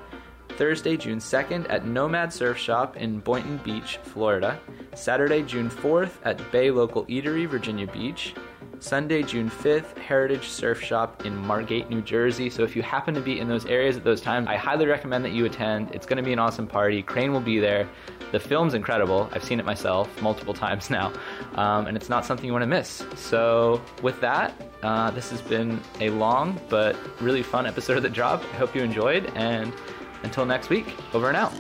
Thursday, June 2nd at Nomad Surf Shop in Boynton Beach, Florida. Saturday, June 4th at Bay Local Eatery, Virginia Beach. Sunday, June 5th, Heritage Surf Shop in Margate, New Jersey. So if you happen to be in those areas at those times, I highly recommend that you attend. It's going to be an awesome party. Crane will be there. The film's incredible. I've seen it myself multiple times now, um, and it's not something you want to miss. So with that, uh, this has been a long but really fun episode of The Drop. I hope you enjoyed, and until next week, over and out.